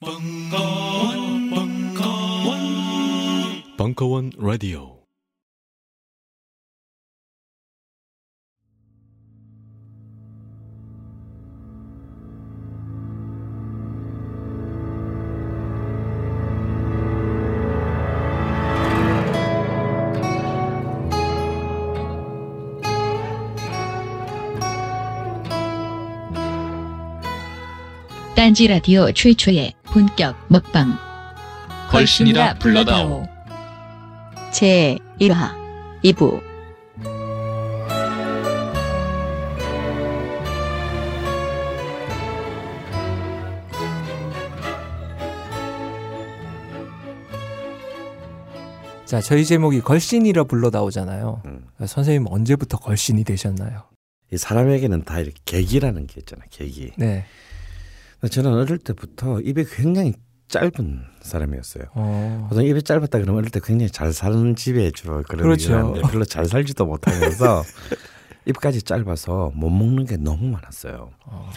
벙커원, 벙커원, 벙커원 라디오. 딴지 라디오 최초의 본격 먹방 걸신이라 불러다오. 제 1화 2부 자, 저희 제목이 걸신이라 불러다오잖아요. 음. 선생님 언제부터 걸신이 되셨나요? 이 사람에게는 다 이렇게 계기라는 게 있잖아요. 계기. 네. 저는 어릴 때부터 입이 굉장히 짧은 사람이었어요. 어. 보통 입이 짧았다 그러면 어릴 때 굉장히 잘 사는 집에 주로 그런 그렇죠. 하는데 별로 잘 살지도 못하면서 입까지 짧아서 못 먹는 게 너무 많았어요. 어.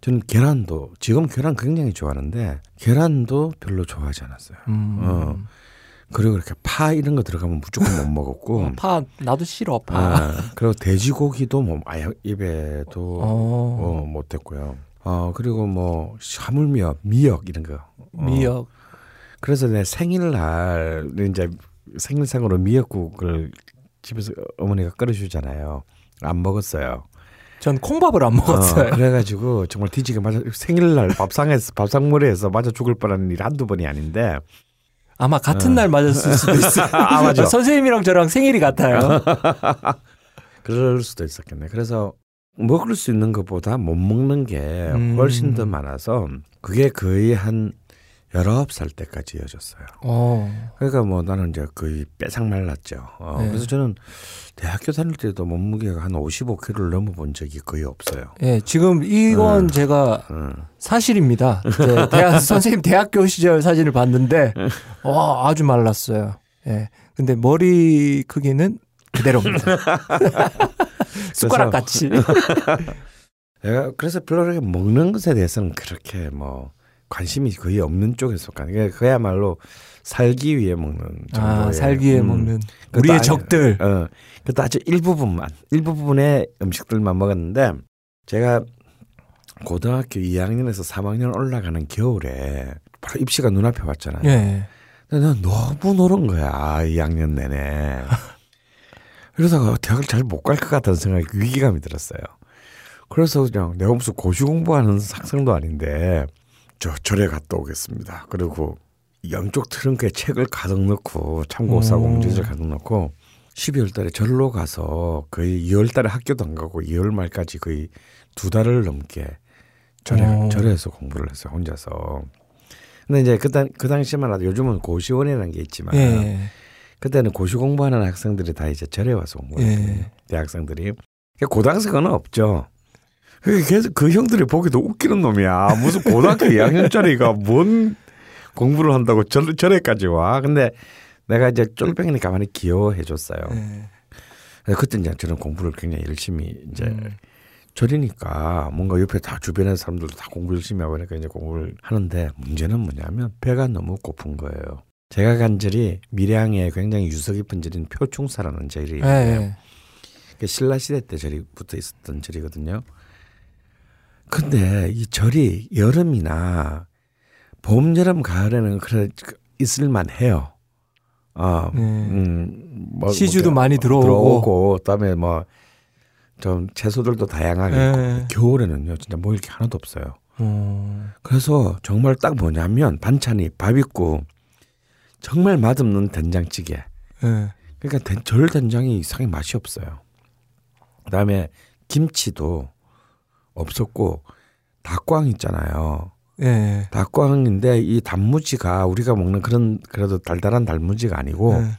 저는 계란도 지금 계란 굉장히 좋아하는데 계란도 별로 좋아하지 않았어요. 음. 어. 그리고 이렇게 파 이런 거 들어가면 무조건 못 먹었고 어, 파 나도 싫어 파. 아, 그리고 돼지고기도 뭐 아예 입에도 어. 어, 못 했고요. 어 그리고 뭐 하물며 미역 이런 거. 어. 미역. 그래서 내 생일날 이제 생일상으로 미역국을 집에서 어머니가 끓여주잖아요. 안 먹었어요. 전 콩밥을 안 먹었어요. 어, 그래가지고 정말 뒤지게 맞아 생일날 밥상에서 밥상머리에서 맞아 죽을 뻔한 일 한두 번이 아닌데 아마 같은 날 맞았을 수도 있어요. 아, 맞아. 선생님이랑 저랑 생일이 같아요. 그럴 수도 있었겠네. 그래서 먹을 수 있는 것보다 못 먹는 게 음. 훨씬 더 많아서 그게 거의 한 열아홉 살 때까지 이어졌어요. 어. 그러니까 뭐 나는 이제 거의 빼상 말랐죠. 어, 네. 그래서 저는 대학교 다닐 때도 몸무게가 한 55kg를 넘어본 적이 거의 없어요. 예, 지금 이건 음. 제가 음. 사실입니다. 제 대학 선생님 대학교 시절 사진을 봤는데 와 아주 말랐어요. 예. 근데 머리 크기는 그대로입니다. 숟가락 같이. 내가 그래서 별로 그렇게 먹는 것에 대해서는 그렇게 뭐 관심이 거의 없는 쪽에 속하는 게 그야말로 살기 위해 먹는 정도의 아 살기 위해 음. 먹는 우리의 아니- 적들. 어, 그것도 아주 일부분만 일부분의 음식들만 먹었는데 제가 고등학교 2학년에서 3학년 올라가는 겨울에 바로 입시가 눈앞에 왔잖아요. 예. 근데 난 너무 노른 거야 2학년 내내. 그러다가 대학을 잘 못 갈 것 같다는 생각이 위기감이 들었어요. 그래서 그냥 내가 무슨 고시 공부하는 학생도 아닌데 저 절에 갔다 오겠습니다. 그리고 양쪽 트렁크에 책을 가득 넣고 참고사 오. 공지를 가득 넣고 12월 달에 절로 가서 거의 2월 달에 학교도 안 가고 2월 말까지 거의 두 달을 넘게 절에, 오. 절에서 공부를 했어요. 혼자서. 근데 이제 그, 당, 그 당시만 하도 요즘은 고시원이라는 게 있지만 예. 그때는 고시 공부하는 학생들이 다 이제 절에 와서 공부했거든요. 예. 대학생들이. 그러니까 고등학생은 없죠. 그 계속 그 형들이 보기도 웃기는 놈이야. 무슨 고등학교 2학년짜리가 뭔 공부를 한다고 절, 절에까지 와. 근데 내가 이제 쫄병이니 가만히 귀여워해 줬어요. 예. 그때 이제 저는 공부를 굉장히 열심히 이제 음. 절이니까 뭔가 옆에 다 주변의 사람들도 다 공부 열심히 하고 그러니까 이제 공부를 하는데 문제는 뭐냐면 배가 너무 고픈 거예요. 제가 간 절이 밀양에 굉장히 유서 깊은 절인 표충사라는 절이 예. 예. 그 신라 시대 때 절이 붙어 있었던 절이거든요. 근데 이 절이 여름이나 봄, 여름, 가을에는 그래 있을만 해요. 어, 네. 음, 뭐, 시주도 뭐, 많이 들어오고. 들어오고, 그다음에 뭐 좀 채소들도 다양하게 예. 있고 겨울에는요 진짜 먹을 게 하나도 없어요. 어. 그래서 정말 딱 뭐냐면 반찬이 밥 있고 정말 맛없는 된장찌개. 예. 그러니까 된- 절 된장이 이상하게 맛이 없어요. 그다음에 김치도 없었고 닭광 있잖아요. 예. 닭광인데 이 단무지가 우리가 먹는 그런 그래도 달달한 단무지가 아니고 예.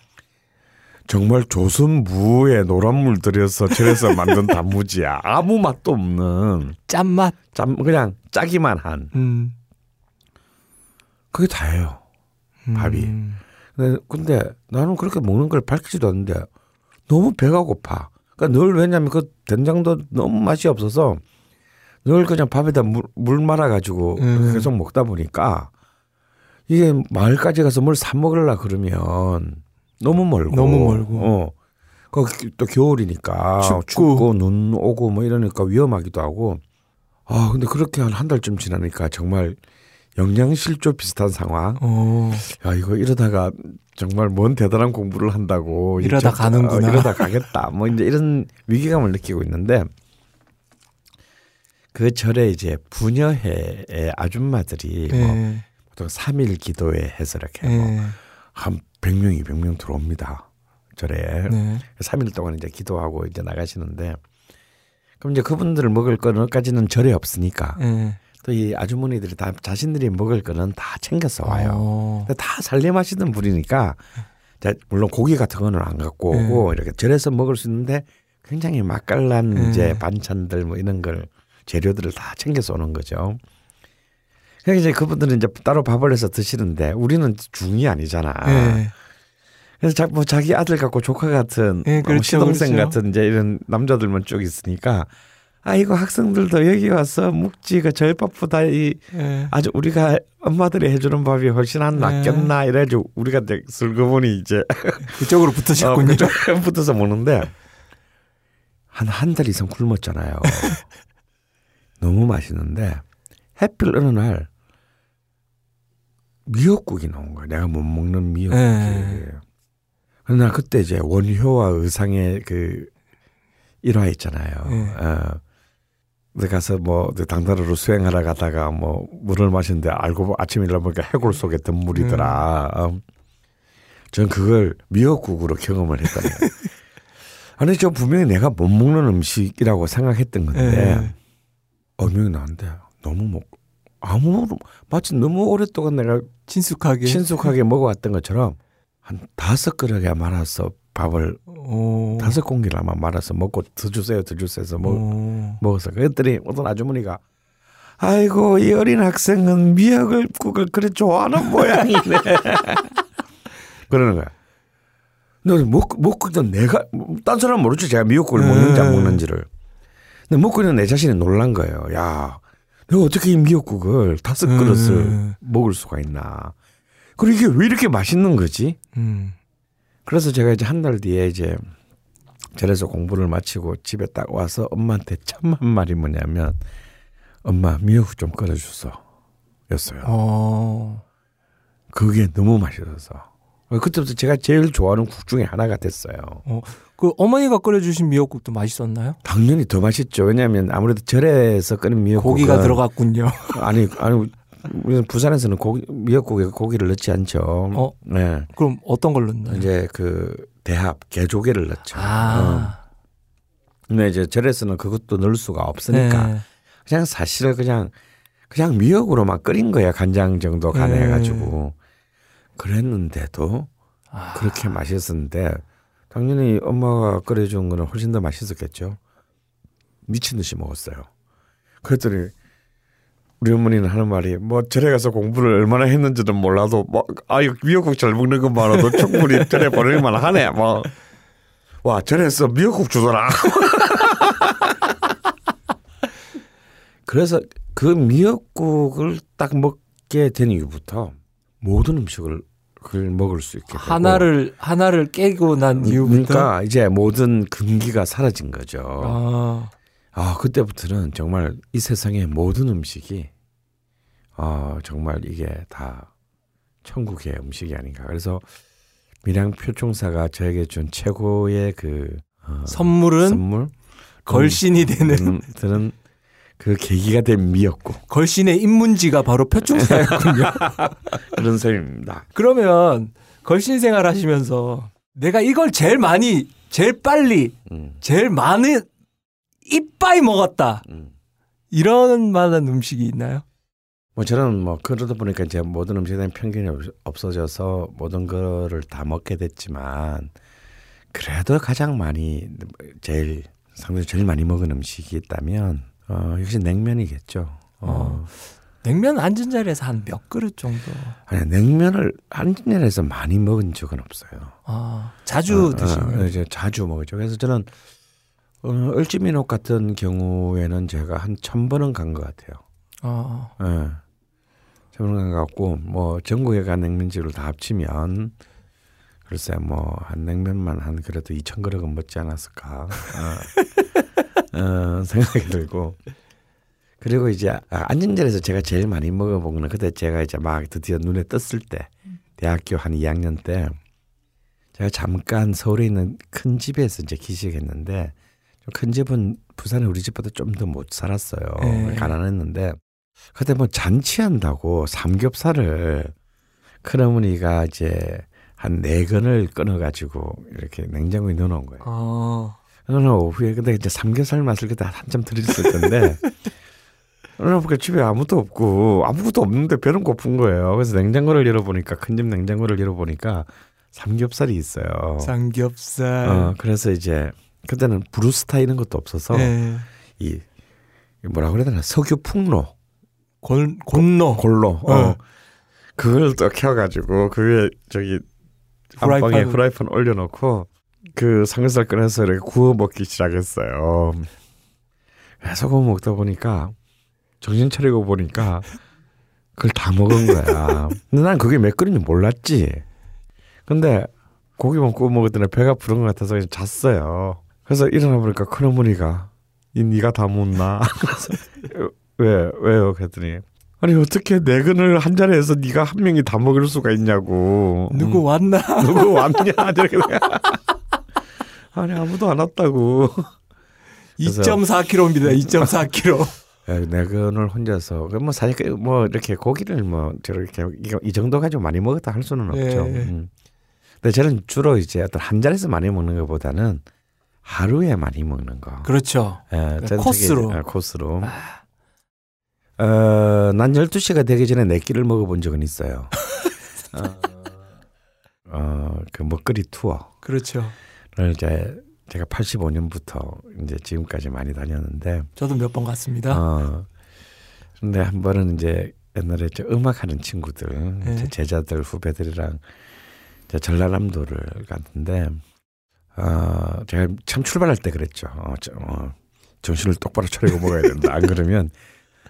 정말 조선 무에 노란물 들여서 절에서 만든 단무지야. 아무 맛도 없는 짠맛. 짠 그냥 짜기만 한 음. 그게 다예요. 밥이. 음. 근데, 나는 그렇게 먹는 걸 밝히지도 않는데 너무 배가 고파. 그러니까 늘 왜냐면 그 된장도 너무 맛이 없어서 늘 그냥 밥에다 물, 물 말아가지고 음. 계속 먹다 보니까 이게 마을까지 가서 뭘 사 먹으려 그러면 너무 멀고 너무 멀고. 어. 또 겨울이니까 춥고. 춥고 눈 오고 뭐 이러니까 위험하기도 하고 아 근데 그렇게 한 한 달쯤 지나니까 정말 영양실조 비슷한 상황. 어. 야 이거 이러다가 정말 뭔 대단한 공부를 한다고 이러다 저- 가는구나. 어, 이러다 가겠다. 뭐 이제 이런 위기감을 느끼고 있는데 그 절에 이제 부녀회의 아줌마들이 뭐 예. 보통 3일 기도회 해서 이렇게 뭐 예. 한 100명, 200명 들어옵니다. 절에. 네. 3일 동안 이제 기도하고 이제 나가시는데 그럼 이제 그분들 먹을 거는까지는 절에 없으니까 예. 또 이 아주머니들이 다 자신들이 먹을 거는 다 챙겨서 와요. 어. 다 살림하시던 분이니까 자, 물론 고기 같은 거는 안 갖고 네. 오고 이렇게 절에서 먹을 수 있는데 굉장히 맛깔난 네. 이제 반찬들 뭐 이런 걸 재료들을 다 챙겨서 오는 거죠. 그러니까 이제 그분들은 이제 따로 밥을 해서 드시는데 우리는 중이 아니잖아. 예. 그래서 자, 뭐 자기 아들 같고 조카 같은 예, 뭐 그렇죠, 시동생 그렇죠. 같은 이제 이런 남자들만 쭉 있으니까 아이고 학생들도 여기 와서 묵지가 제일 바쁘다 이 예. 아주 우리가 엄마들이 해주는 밥이 훨씬 안 네. 낫겠나 이래가지고 우리가 슬그머니 이제 그쪽으로 어, 붙으셨군요. 그쪽 붙어서 먹는데 한 한 달 이상 굶었잖아요. 너무 맛있는데 해필 어느 날 미역국이 나온 거야. 내가 못 먹는 미역국이. 예. 그래서 나 그때 이제 원효와 의상의 그 일화 있잖아요. 예. 어. 근데 가서 뭐 당나라로 수행하러 가다가 뭐 물을 마시는데 알고 보- 아침에 일어나보니까 해골 속에 든 물이더라. 음. 전 그걸 미역국으로 경험을 했다는 거예요. 아니 저 분명히 내가 못 먹는 음식이라고 생각했던 건데 예. 어명이 나는데 너무 먹 아무 마치 너무 오랫동안 내가 친숙하게. 친숙하게 먹어왔던 것처럼 한 다섯 그릇에 말아서 밥을 오. 다섯 공기를 아마 말아서 먹고 더 주세요 더 주세요 해서 먹, 오. 먹어서 그랬더니 어떤 아주머니가 아이고 이 어린 학생은 미역을 국을 그래 좋아하는 모양이네 그러는 거야 너 먹, 먹고 있던 내가 딴 사람 은 모르죠 제가 미역국을 네. 먹는지 안 먹는지를 근데 먹고 있는 내 자신이 놀란 거예요 야 내가 어떻게 이 미역국을 다섯 그릇을 음. 먹을 수가 있나 그리고 이게 왜 이렇게 맛있는 거지 음. 그래서 제가 이제 한 달 뒤에 이제 절에서 공부를 마치고 집에 딱 와서 엄마한테 참한 말이 뭐냐면 엄마 미역국 좀 끓여줬어 였어요. 어. 그게 너무 맛있어서 그때부터 제가 제일 좋아하는 국 중에 하나가 됐어요. 그 어머니가 끓여주신 미역국도 맛있었나요? 당연히 더 맛있죠. 왜냐하면 아무래도 절에서 끓인 미역국은 고기가 들어갔군요. 아니 아니 우리는 부산에서는 고기 미역국에 고기를 넣지 않죠. 어? 네. 그럼 어떤 걸 넣나요? 이제 그 대합 개조개를 넣죠. 어. 아. 근데 이제 절에서는 그것도 넣을 수가 없으니까 네. 그냥 사실 그냥 그냥 미역으로만 끓인 거야 간장 정도 간해 네. 가지고 그랬는데도 아. 그렇게 맛있었는데 당연히 엄마가 끓여준 거는 훨씬 더 맛있었겠죠 미친 듯이 먹었어요 그랬더니 우리 어머니는 하는 말이 뭐 절에 가서 공부를 얼마나 했는지는 몰라도 뭐 아유 미역국 잘 먹는 것만으로도 충분히 절에 보낼만 하네 뭐와 절에서 미역국 주더라 그래서 그 미역국을 딱 먹게 된 이후부터 모든 음식을 그걸 먹을 수 있게 되고 하나를 하나를 깨고 난 이후부터 그러니까 이제 모든 금기가 사라진 거죠. 아. 아 그때부터는 정말 이 세상의 모든 음식이 아 정말 이게 다 천국의 음식이 아닌가. 그래서 밀양 표충사가 저에게 준 최고의 그 어, 선물은 선물 걸신이 되는 드는, 드는 그 계기가 된 미역국 걸신의 입문지가 바로 표충사였군요. 그런 셈입니다. 그러면 걸신 생활 하시면서 내가 이걸 제일 많이 제일 빨리 음, 제일 많은 이빠이 먹었다. 음. 이런 만한 음식이 있나요? 뭐 저는 뭐 그러다 보니까 이제 모든 음식에 대한 편견이 없- 없어져서 모든 거를 다 먹게 됐지만 그래도 가장 많이 제일 상대적으로 제일 많이 먹은 음식이 있다면 어 역시 냉면이겠죠. 어. 냉면 앉은 자리에서 한 몇 그릇 정도. 아니 냉면을 한 진열에서 많이 먹은 적은 없어요. 아, 자주 어, 드시는. 어, 이제 자주 먹죠. 그래서 저는 어, 을지민옥 같은 경우에는 제가 한 천 번은 간 것 같아요. 어. 예. 전문가 갖고 뭐 전국에 간 냉면집을 다 합치면 글쎄 뭐 한 냉면만 한 그래도 2천 그릇은 먹지 않았을까 어, 어, 생각이 들고 그리고 이제 아, 안전자리에서 제가 제일 많이 먹어본 거는 그때 제가 이제 막 드디어 눈에 떴을 때 대학교 한 2학년 때 제가 잠깐 서울에 있는 큰 집에서 이제 기식했는데 좀 큰 집은 부산에 우리 집보다 좀 더 못 살았어요. 네. 가난했는데 그때 뭐 잔치한다고 삼겹살을 큰어머니가 이제 한 네 건을 끊어가지고 이렇게 냉장고에 넣어놓은 거예요. 어. 오늘 오후에 근데 이제 삼겹살 맛을 그때 한참 들었을 텐데 오늘 보니까 집에 아무도 없고 아무것도 없는데 배는 고픈 거예요. 그래서 냉장고를 열어보니까 큰 집 냉장고를 열어보니까 삼겹살이 있어요. 삼겹살. 어 그래서 이제 그때는 브루스타 이런 것도 없어서 예. 이 뭐라 그래야 되나 석유 풍로 곤 곤로. 골로 어. 어. 그걸 또 켜가지고 그 위에 저기 안방에 프라이팬. 프라이팬 올려놓고 그 삼겹살 꺼내서 이렇게 구워 먹기 시작했어요. 그래서 그거 먹다 보니까 정신 차리고 보니까 그걸 다 먹은 거야. 근데 난 그게 몇 그릇인지 몰랐지. 근데 고기만 구워 먹었더니 배가 부른 것 같아서 그냥 잤어요. 그래서 일어나 보니까 큰어머니가 이 네가 다? 그래서 왜 왜요? 그랬더니 아니 어떻게 네 근을 한 자리에서 네가 한 명이 다 먹을 수가 있냐고. 누구 왔나? 음, 누구 왔냐? 이렇게 아니 아무도 안 왔다고. 그래서- 2.4kg입니다. 2.4kg. 예, 네 근을 혼자서 그뭐 사실 그뭐 이렇게 고기를 뭐 저렇게 이 정도 가지고 많이 먹었다 할 수는 없죠. 예. 음. 근데 저는 주로 이제 어떤 한 자리에서 많이 먹는 것보다는 하루에 많이 먹는 거. 그렇죠. 예, 저는 코스로. 되게, 예, 코스로. 어, 난 12시가 되기 전에 네 끼를 먹어본 적은 있어요. 어, 어, 그 먹거리 투어를 그렇죠. 이제 제가 85년부터 이제 지금까지 많이 다녔는데, 저도 몇 번 갔습니다. 어, 근데 한 번은 이제 옛날에 저 음악하는 친구들, 네. 제 제자들 후배들이랑 이제 전라남도를 갔는데, 어, 제가 참 출발할 때 그랬죠. 어, 저, 어, 정신을 똑바로 차리고 먹어야 된다. 안 그러면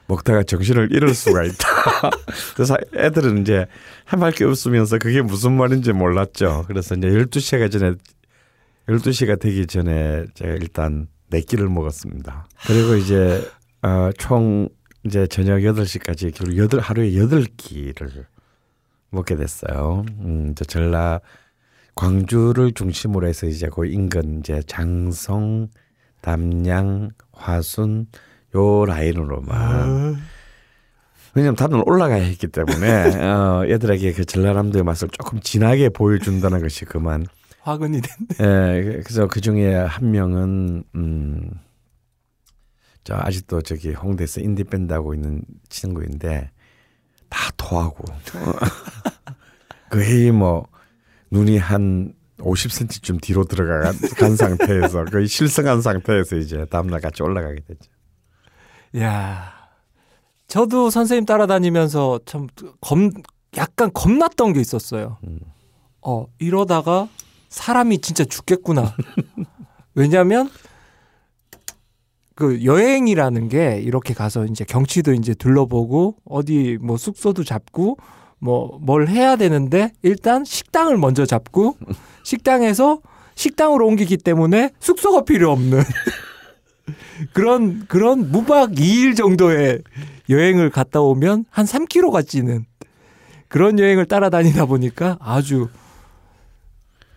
먹다가 정신을 잃을 수가 있다. 그래서 애들은 이제 해말 게 없으면서 그게 무슨 말인지 몰랐죠. 그래서 이제 12시가 전에 12시가 되기 전에 제가 일단 네 끼를 먹었습니다. 그리고 이제 어, 총 이제 저녁 8시까지 결국 여덟 하루에 8끼를 먹게 됐어요. 음, 저 전라 광주를 중심으로 해서 이제 그 인근 이제 장성, 담양, 화순 요 라인으로만 아, 왜냐면 다들 올라가야 했기 때문에 어, 얘들에게 그 전라남도의 맛을 조금 진하게 보여준다는 것이 그만. 화근이 된. 예, 그래서 그 중에 한 명은 음, 저 아직도 저기 홍대에서 인디 밴드 하고 있는 친구인데 다 토하고 거의 뭐 눈이 한 50cm쯤 뒤로 들어간 간 상태에서 거의 실성한 상태에서 이제 다음날 같이 올라가게 됐죠. 야. 저도 선생님 따라다니면서 참 겁, 약간 겁났던 게 있었어요. 음. 어, 이러다가 사람이 진짜 죽겠구나. 왜냐면 그 여행이라는 게 이렇게 가서 이제 경치도 이제 둘러보고 어디 뭐 숙소도 잡고 뭐 뭘 해야 되는데 일단 식당을 먼저 잡고 식당에서 식당으로 옮기기 때문에 숙소가 필요 없는 그런 그런 무박 2일 정도의 여행을 갔다 오면 한 3km가 찌는 그런 여행을 따라다니다 보니까 아주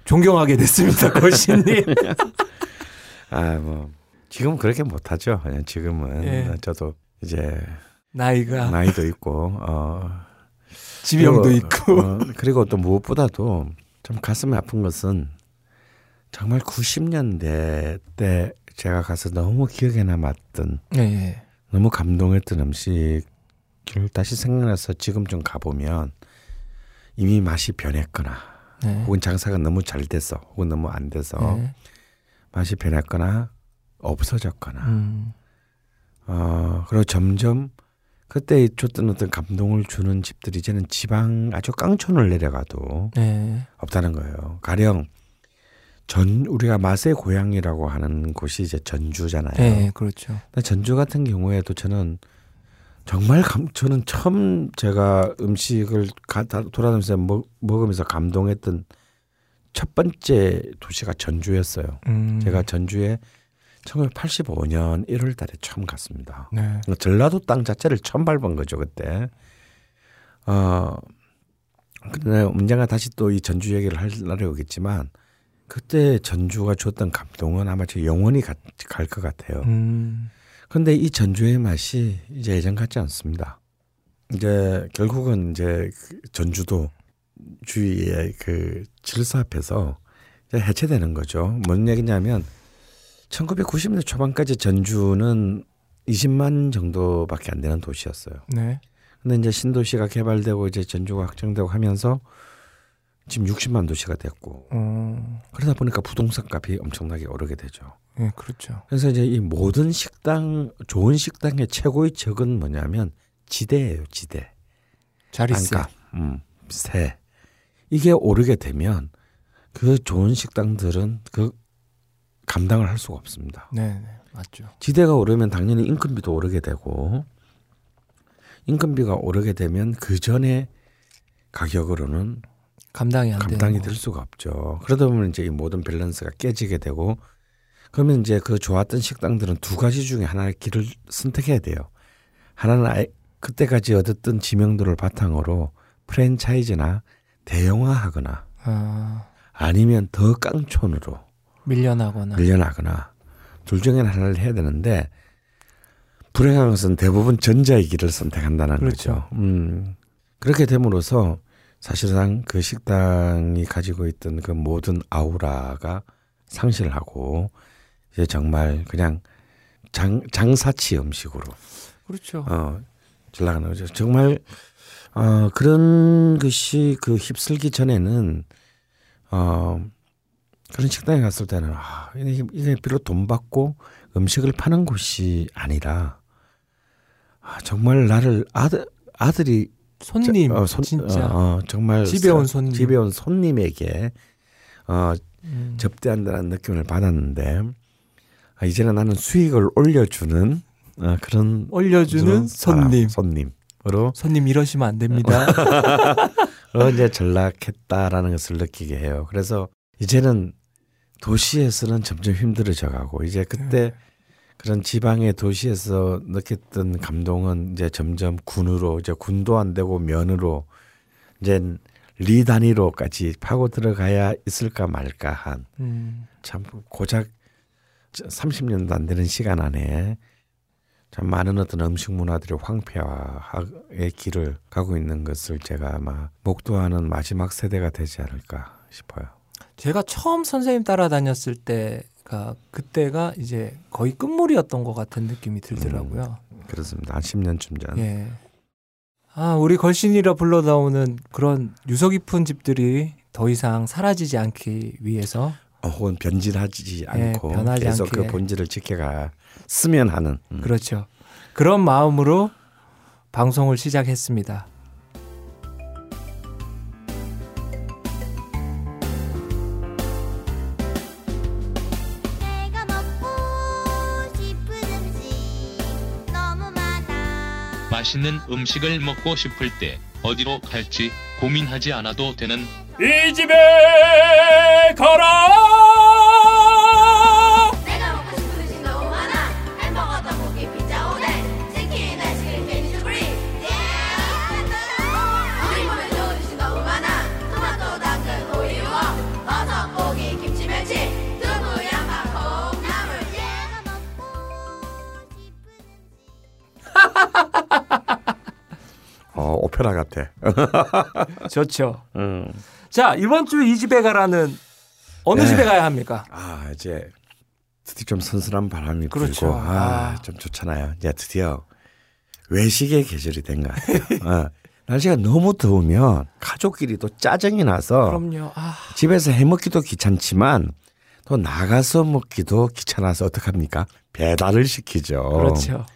존경하게 됐습니다, 거신님. 아, 뭐 지금 은 그렇게 못 하죠. 그냥 지금은 예. 저도 이제 나이가 나이도 있고 어 지병도 그리고, 있고. 어, 그리고 또 무엇보다도 좀 가슴이 아픈 것은 정말 90년대 때 제가 가서 너무 기억에 남았던 예. 너무 감동했던 음식을 다시 생각나서 지금 좀 가보면 이미 맛이 변했거나 네. 혹은 장사가 너무 잘 돼서 혹은 너무 안 돼서 네. 맛이 변했거나 없어졌거나 음. 어 그리고 점점 그때 줬던 어떤 감동을 주는 집들이 이제는 지방 아주 깡촌을 내려가도 네. 없다는 거예요. 가령 전 우리가 맛의 고향이라고 하는 곳이 이제 전주잖아요. 네, 그렇죠. 전주 같은 경우에도 저는 정말 감, 저는 처음 제가 음식을 가, 돌아다니면서 먹, 먹으면서 감동했던 첫 번째 도시가 전주였어요. 음. 제가 전주에 1985년 1월 달에 처음 갔습니다. 네. 전라도 땅 자체를 처음 밟은 거죠, 그때. 어, 근데 언젠가 다시 또 이 전주 얘기를 할 날이 오겠지만, 그때 전주가 줬던 감동은 아마 제 영원히 갈 것 같아요. 음. 근데 이 전주의 맛이 이제 예전 같지 않습니다. 이제 결국은 이제 그 전주도 주위의 그 질서 앞에서 해체되는 거죠. 뭔 얘기냐면 1990년대 초반까지 전주는 20만 정도밖에 안 되는 도시였어요. 네. 근데 이제 신도시가 개발되고 이제 전주가 확장되고 하면서 지금 60만 도시가 됐고 어. 그러다 보니까 부동산 값이 엄청나게 오르게 되죠. 예, 그렇죠. 그래서 이제 이 모든 식당 좋은 식당의 최고의 적은 뭐냐면 지대예요, 지대. 자리세. 땅값, 음, 세. 이게 오르게 되면 그 좋은 식당들은 그 감당을 할 수가 없습니다. 네, 네. 맞죠. 지대가 오르면 당연히 인건비도 오르게 되고 인건비가 오르게 되면 그 전에 가격으로는 감당이 안 감당이 되는 될 수가 없죠. 그러다 보면 이제 이 모든 밸런스가 깨지게 되고 그러면 이제 그 좋았던 식당들은 두 가지 중에 하나의 길을 선택해야 돼요. 하나는 아예 그때까지 얻었던 지명도를 바탕으로 프랜차이즈나 대형화하거나 아, 아니면 더 깡촌으로 밀려나거나. 밀려나거나 둘 중에 하나를 해야 되는데 불행한 것은 대부분 전자의 길을 선택한다는 그렇죠. 거죠. 음, 그렇게 됨으로써 사실상 그 식당이 가지고 있던 그 모든 아우라가 상실을 하고 이제 정말 그냥 장, 장사치 음식으로 그렇죠. 어, 전락하는 거죠. 정말 어, 그런 것이 그 휩쓸기 전에는 어, 그런 식당에 갔을 때는 아, 이게, 이게 비록 돈 받고 음식을 파는 곳이 아니라 아, 정말 나를 아들 아들이 손님 어, 손- 진짜 어, 어, 정말 집에 온 사- 손님. 집에 온 손님에게 어, 음, 접대한다는 느낌을 받았는데 아, 이제는 나는 수익을 올려주는 어, 그런 올려주는 손님. 손님으로 손님 이러시면 안 됩니다. 어, 이제 전락했다라는 것을 느끼게 해요. 그래서 이제는 도시에서는 점점 힘들어져 가고 이제 그때 그런 지방의 도시에서 느꼈던 감동은 이제 점점 군으로 이제 군도 안 되고 면으로 이제 리 단위로까지 파고 들어가야 있을까 말까 한참 음, 고작 30년도 안 되는 시간 안에 참 많은 어떤 음식 문화들이 황폐화의 길을 가고 있는 것을 제가 아마 목도하는 마지막 세대가 되지 않을까 싶어요. 제가 처음 선생님 따라다녔을 때가 그때가 이제 거의 끝물이었던 것 같은 느낌이 들더라고요. 그렇습니다. 한 10년쯤 전. 예. 아, 우리 걸신이라 불러다오는 그런 유서 깊은 집들이 더 이상 사라지지 않기 위해서 어, 혹은 변질하지 예, 않고 변하지 계속 않게. 그 본질을 지켜갔으면 하는 음. 그렇죠. 그런 마음으로 방송을 시작했습니다. 맛있는 음식을 먹고 싶을 때 어디로 갈지 고민하지 않아도 되는 이 집에 가라. 좋죠. 음. 자, 이번 주 이 집에 가라는 어느 네. 집에 가야 합니까? 아 이제 드디어 좀 선선한 바람이 그렇죠. 불고 아. 아좀 좋잖아요. 이제 드디어 외식의 계절이 된 것 같아요. 어. 날씨가 너무 더우면 가족끼리도 짜증이 나서. 아, 집에서 해 먹기도 귀찮지만 또 나가서 먹기도 귀찮아서 어떡합니까? 배달을 시키죠. 그렇죠.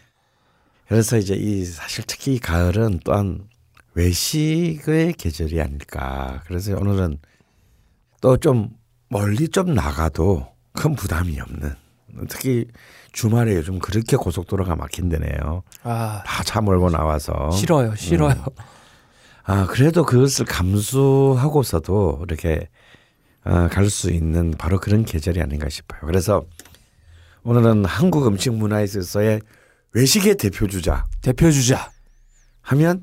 그래서 이제 이 사실 특히 이 가을은 또한 외식의 계절이 아닐까. 그래서 오늘은 또 좀 멀리 좀 나가도 큰 부담이 없는 특히 주말에 요즘 그렇게 고속도로가 막힌대네요. 아 다차 몰고 나와서. 싫어요, 싫어요. 아 그래도 그것을 감수하고서도 이렇게 어, 갈수 있는 바로 그런 계절이 아닌가 싶어요. 그래서 오늘은 한국 음식 문화에 있어서의 외식의 대표 주자 대표 주자. 하면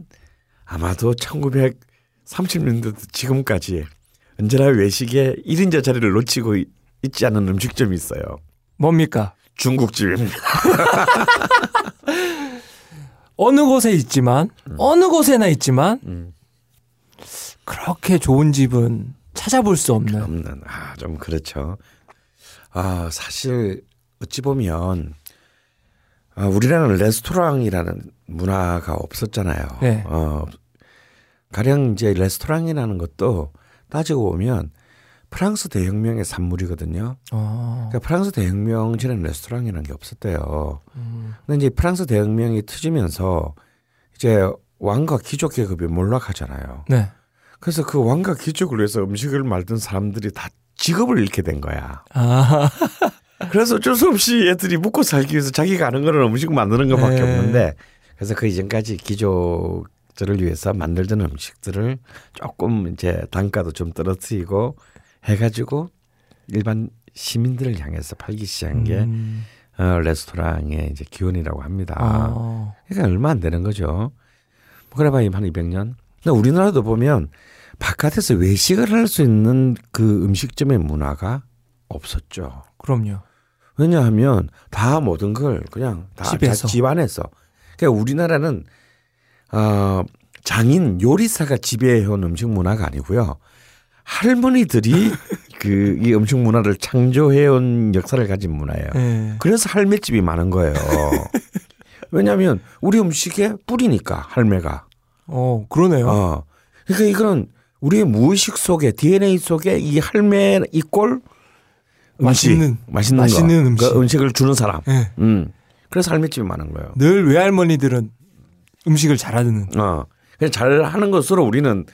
아마도 1930년대 지금까지 언제나 외식의 1인자 자리를 놓치고 이- 있지 않은 음식점이 있어요. 뭡니까? 중국집입니다. 어느 곳에 있지만 어느 곳에나 있지만 음. 그렇게 좋은 집은 찾아볼 수 없는. 없는 아 좀 그렇죠. 아 사실 어찌 보면 아, 우리나라는 레스토랑이라는 문화가 없었잖아요. 네. 어, 가령 이제 레스토랑이라는 것도 따지고 보면 프랑스 대혁명의 산물이거든요. 어. 그러니까 프랑스 대혁명 전에는 레스토랑이라는 게 없었대요. 음. 근데 이제 프랑스 대혁명이 터지면서 이제 왕과 귀족 계급이 몰락하잖아요. 네. 그래서 그 왕과 귀족을 위해서 음식을 만든 사람들이 다 직업을 잃게 된 거야. 아. 그래서 어쩔 수 없이 애들이 먹고 살기 위해서 자기가 아는 거는 음식 만드는 것밖에 네. 없는데 그래서 그 이전까지 귀족 들을 위해서 만들던 음식들을 조금 이제 단가도 좀 떨어뜨리고 해가지고 일반 시민들을 향해서 팔기 시작한 게 음. 어, 레스토랑의 이제 기원이라고 합니다. 어. 그러니까 얼마 안 되는 거죠. 뭐 그래봐야 한 200년. 근데 우리나라도 보면 바깥에서 외식을 할 수 있는 그 음식점의 문화가 없었죠. 그럼요. 왜냐하면 다 모든 걸 그냥 다 집 안에서. 그러니까 우리나라는 어, 장인 요리사가 지배해온 음식 문화가 아니고요. 할머니들이 그 이 음식 문화를 창조해온 역사를 가진 문화예요. 네. 그래서 할매집이 많은 거예요. 왜냐하면 우리 음식의 뿌리니까 할매가. 어, 그러네요. 어. 그러니까 이거는 우리의 무의식 속에 DNA 속에 이 할매 이꼴 맛있는, 맛있는 맛있는 거, 음식. 그 음식을 주는 사람. 네. 음. 그래서 할매집이 많은 거예요. 늘 외할머니들은 음식을 잘하는. 어. 그냥 잘 하는 것으로 우리는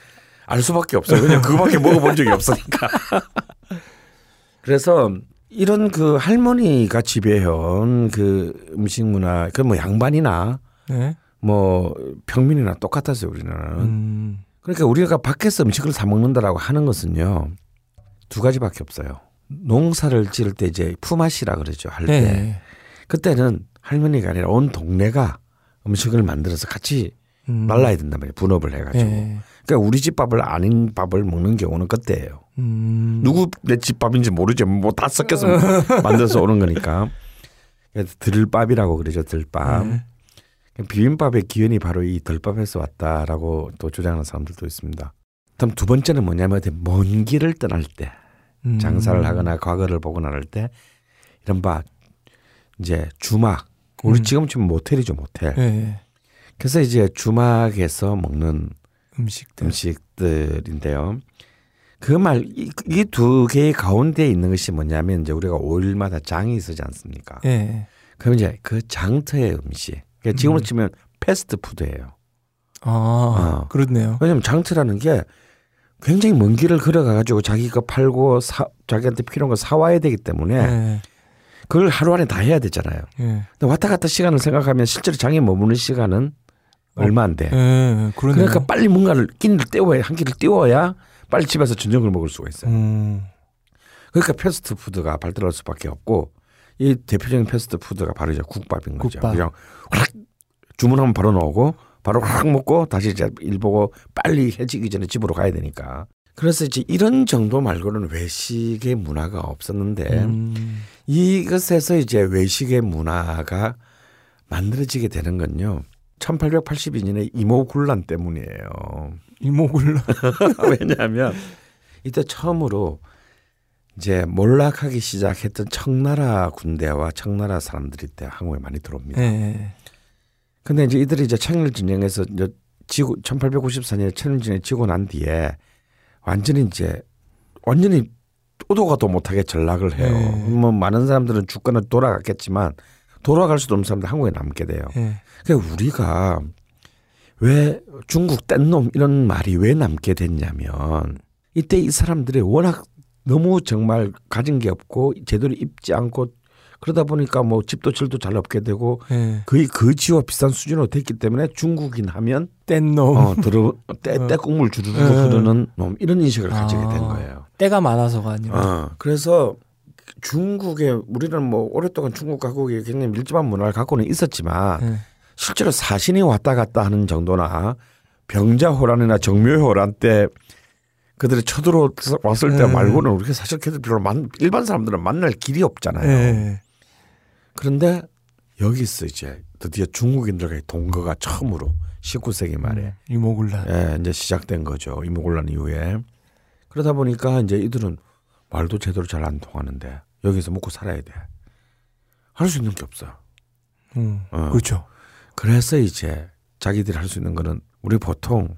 알 수밖에 없어요. 그냥 그거밖에 먹어본 적이 없으니까. 그래서 이런 그 할머니가 지배해온 그 음식 문화, 그 뭐 양반이나 네. 뭐 평민이나 똑같았어요 우리는. 음. 그러니까 우리가 밖에서 음식을 사 먹는다라고 하는 것은요 두 가지밖에 없어요. 농사를 지을 때 이제 품앗이라 그러죠 할 때. 네. 그때는 할머니가 아니라 온 동네가 음식을 만들어서 같이 음. 말라야 된단 말이에요. 분업을 해가지고. 네. 그러니까 우리 집 밥을 아닌 밥을 먹는 경우는 그때예요. 음. 누구 내 집 밥인지 모르죠. 뭐다 섞여서 만들어서 오는 거니까. 그래서 들밥이라고 그러죠. 들밥. 네. 비빔밥의 기원이 바로 이 들밥에서 왔다라고 또 주장하는 사람들도 있습니다. 다음 두 번째는 뭐냐면 먼 길을 떠날 때 음. 장사를 하거나 과거를 보거나 할때 이런 바 이제 주막 우리 음. 지금 지금 모텔이죠 모텔. 네. 그래서 이제 주막에서 먹는 음식들. 음식들인데요. 그 말 이 두 개의 가운데 있는 것이 뭐냐면 이제 우리가 5일마다 장이 있지 않습니까? 네. 그럼 이제 그 장터의 음식. 그러니까 지금으로 음. 치면 패스트푸드예요. 아, 어. 그렇네요. 왜냐면 장터라는 게 굉장히 먼 길을 걸어가 가지고 자기가 팔고 사, 자기한테 필요한 거 사와야 되기 때문에 네. 그걸 하루 안에 다 해야 되잖아요. 네. 근데 왔다 갔다 시간을 생각하면 실제로 장에 머무는 시간은 얼마 안 돼. 네. 그러네요. 그러니까 빨리 뭔가를 끼니를 때워야 한 끼를 때워야 빨리 집에서 저녁을 먹을 수가 있어요. 음. 그러니까 패스트푸드가 발달할 수밖에 없고 이 대표적인 패스트푸드가 바로 이제 국밥인 거죠. 국밥. 그냥 확 주문하면 바로 나오고 바로 확 먹고 다시 이제 일 보고 빨리 해지기 전에 집으로 가야 되니까. 그래서 이제 이런 정도 말고는 외식의 문화가 없었는데 음. 이것에서 이제 외식의 문화가 만들어지게 되는 건요. 1882년에 이모군란 때문이에요. 이모굴라. 왜냐하면 이때 처음으로 이제 몰락하기 시작했던 청나라 군대와 청나라 사람들이 때 한국에 많이 들어옵니다. 네. 근데 이제 이들이 이제 청일 진영에서 지고 1894년에 청일 진영에 지고 난 뒤에 완전히 이제 완전히 오도 가도 못하게 전락을 해요. 네. 뭐 많은 사람들은 주권을 돌아갔겠지만 돌아갈 수도 없는 사람들 한국에 남게 돼요. 네. 그러니까 우리가 왜 중국 뗀놈 이런 말이 왜 남게 됐냐면 이때 이 사람들이 워낙 너무 정말 가진 게 없고 제대로 입지 않고 그러다 보니까 뭐 집도 질도 잘 없게 되고 예. 거의 거지와 비슷한 수준으로 됐기 때문에 중국인 하면 뗀 놈. 어 들어 때 어. 때국물 주르르 예. 흐르는 놈 이런 인식을 가지게 된 아. 거예요. 때가 많아서가 아니라. 어, 그래서 중국에 우리는 뭐 오랫동안 중국 가국이 굉장히 밀집한 문화를 갖고는 있었지만 예. 실제로 사신이 왔다 갔다 하는 정도나 병자호란이나 정묘호란 때 그들이 쳐들어 왔을 때 네. 말고는 우리가 사실 걔들 별로 만, 일반 사람들은 만날 길이 없잖아요. 예. 그런데 여기서 이제 드디어 중국인들과의 동거가 처음으로 19세기 말에 이모굴란. 예, 이제 시작된 거죠. 이모곤란 이후에. 그러다 보니까 이제 이들은 말도 제대로 잘 안 통하는데 여기서 먹고 살아야 돼. 할 수 있는 게 없어. 음. 어. 그렇죠. 그래서 이제 자기들이 할 수 있는 거는 우리 보통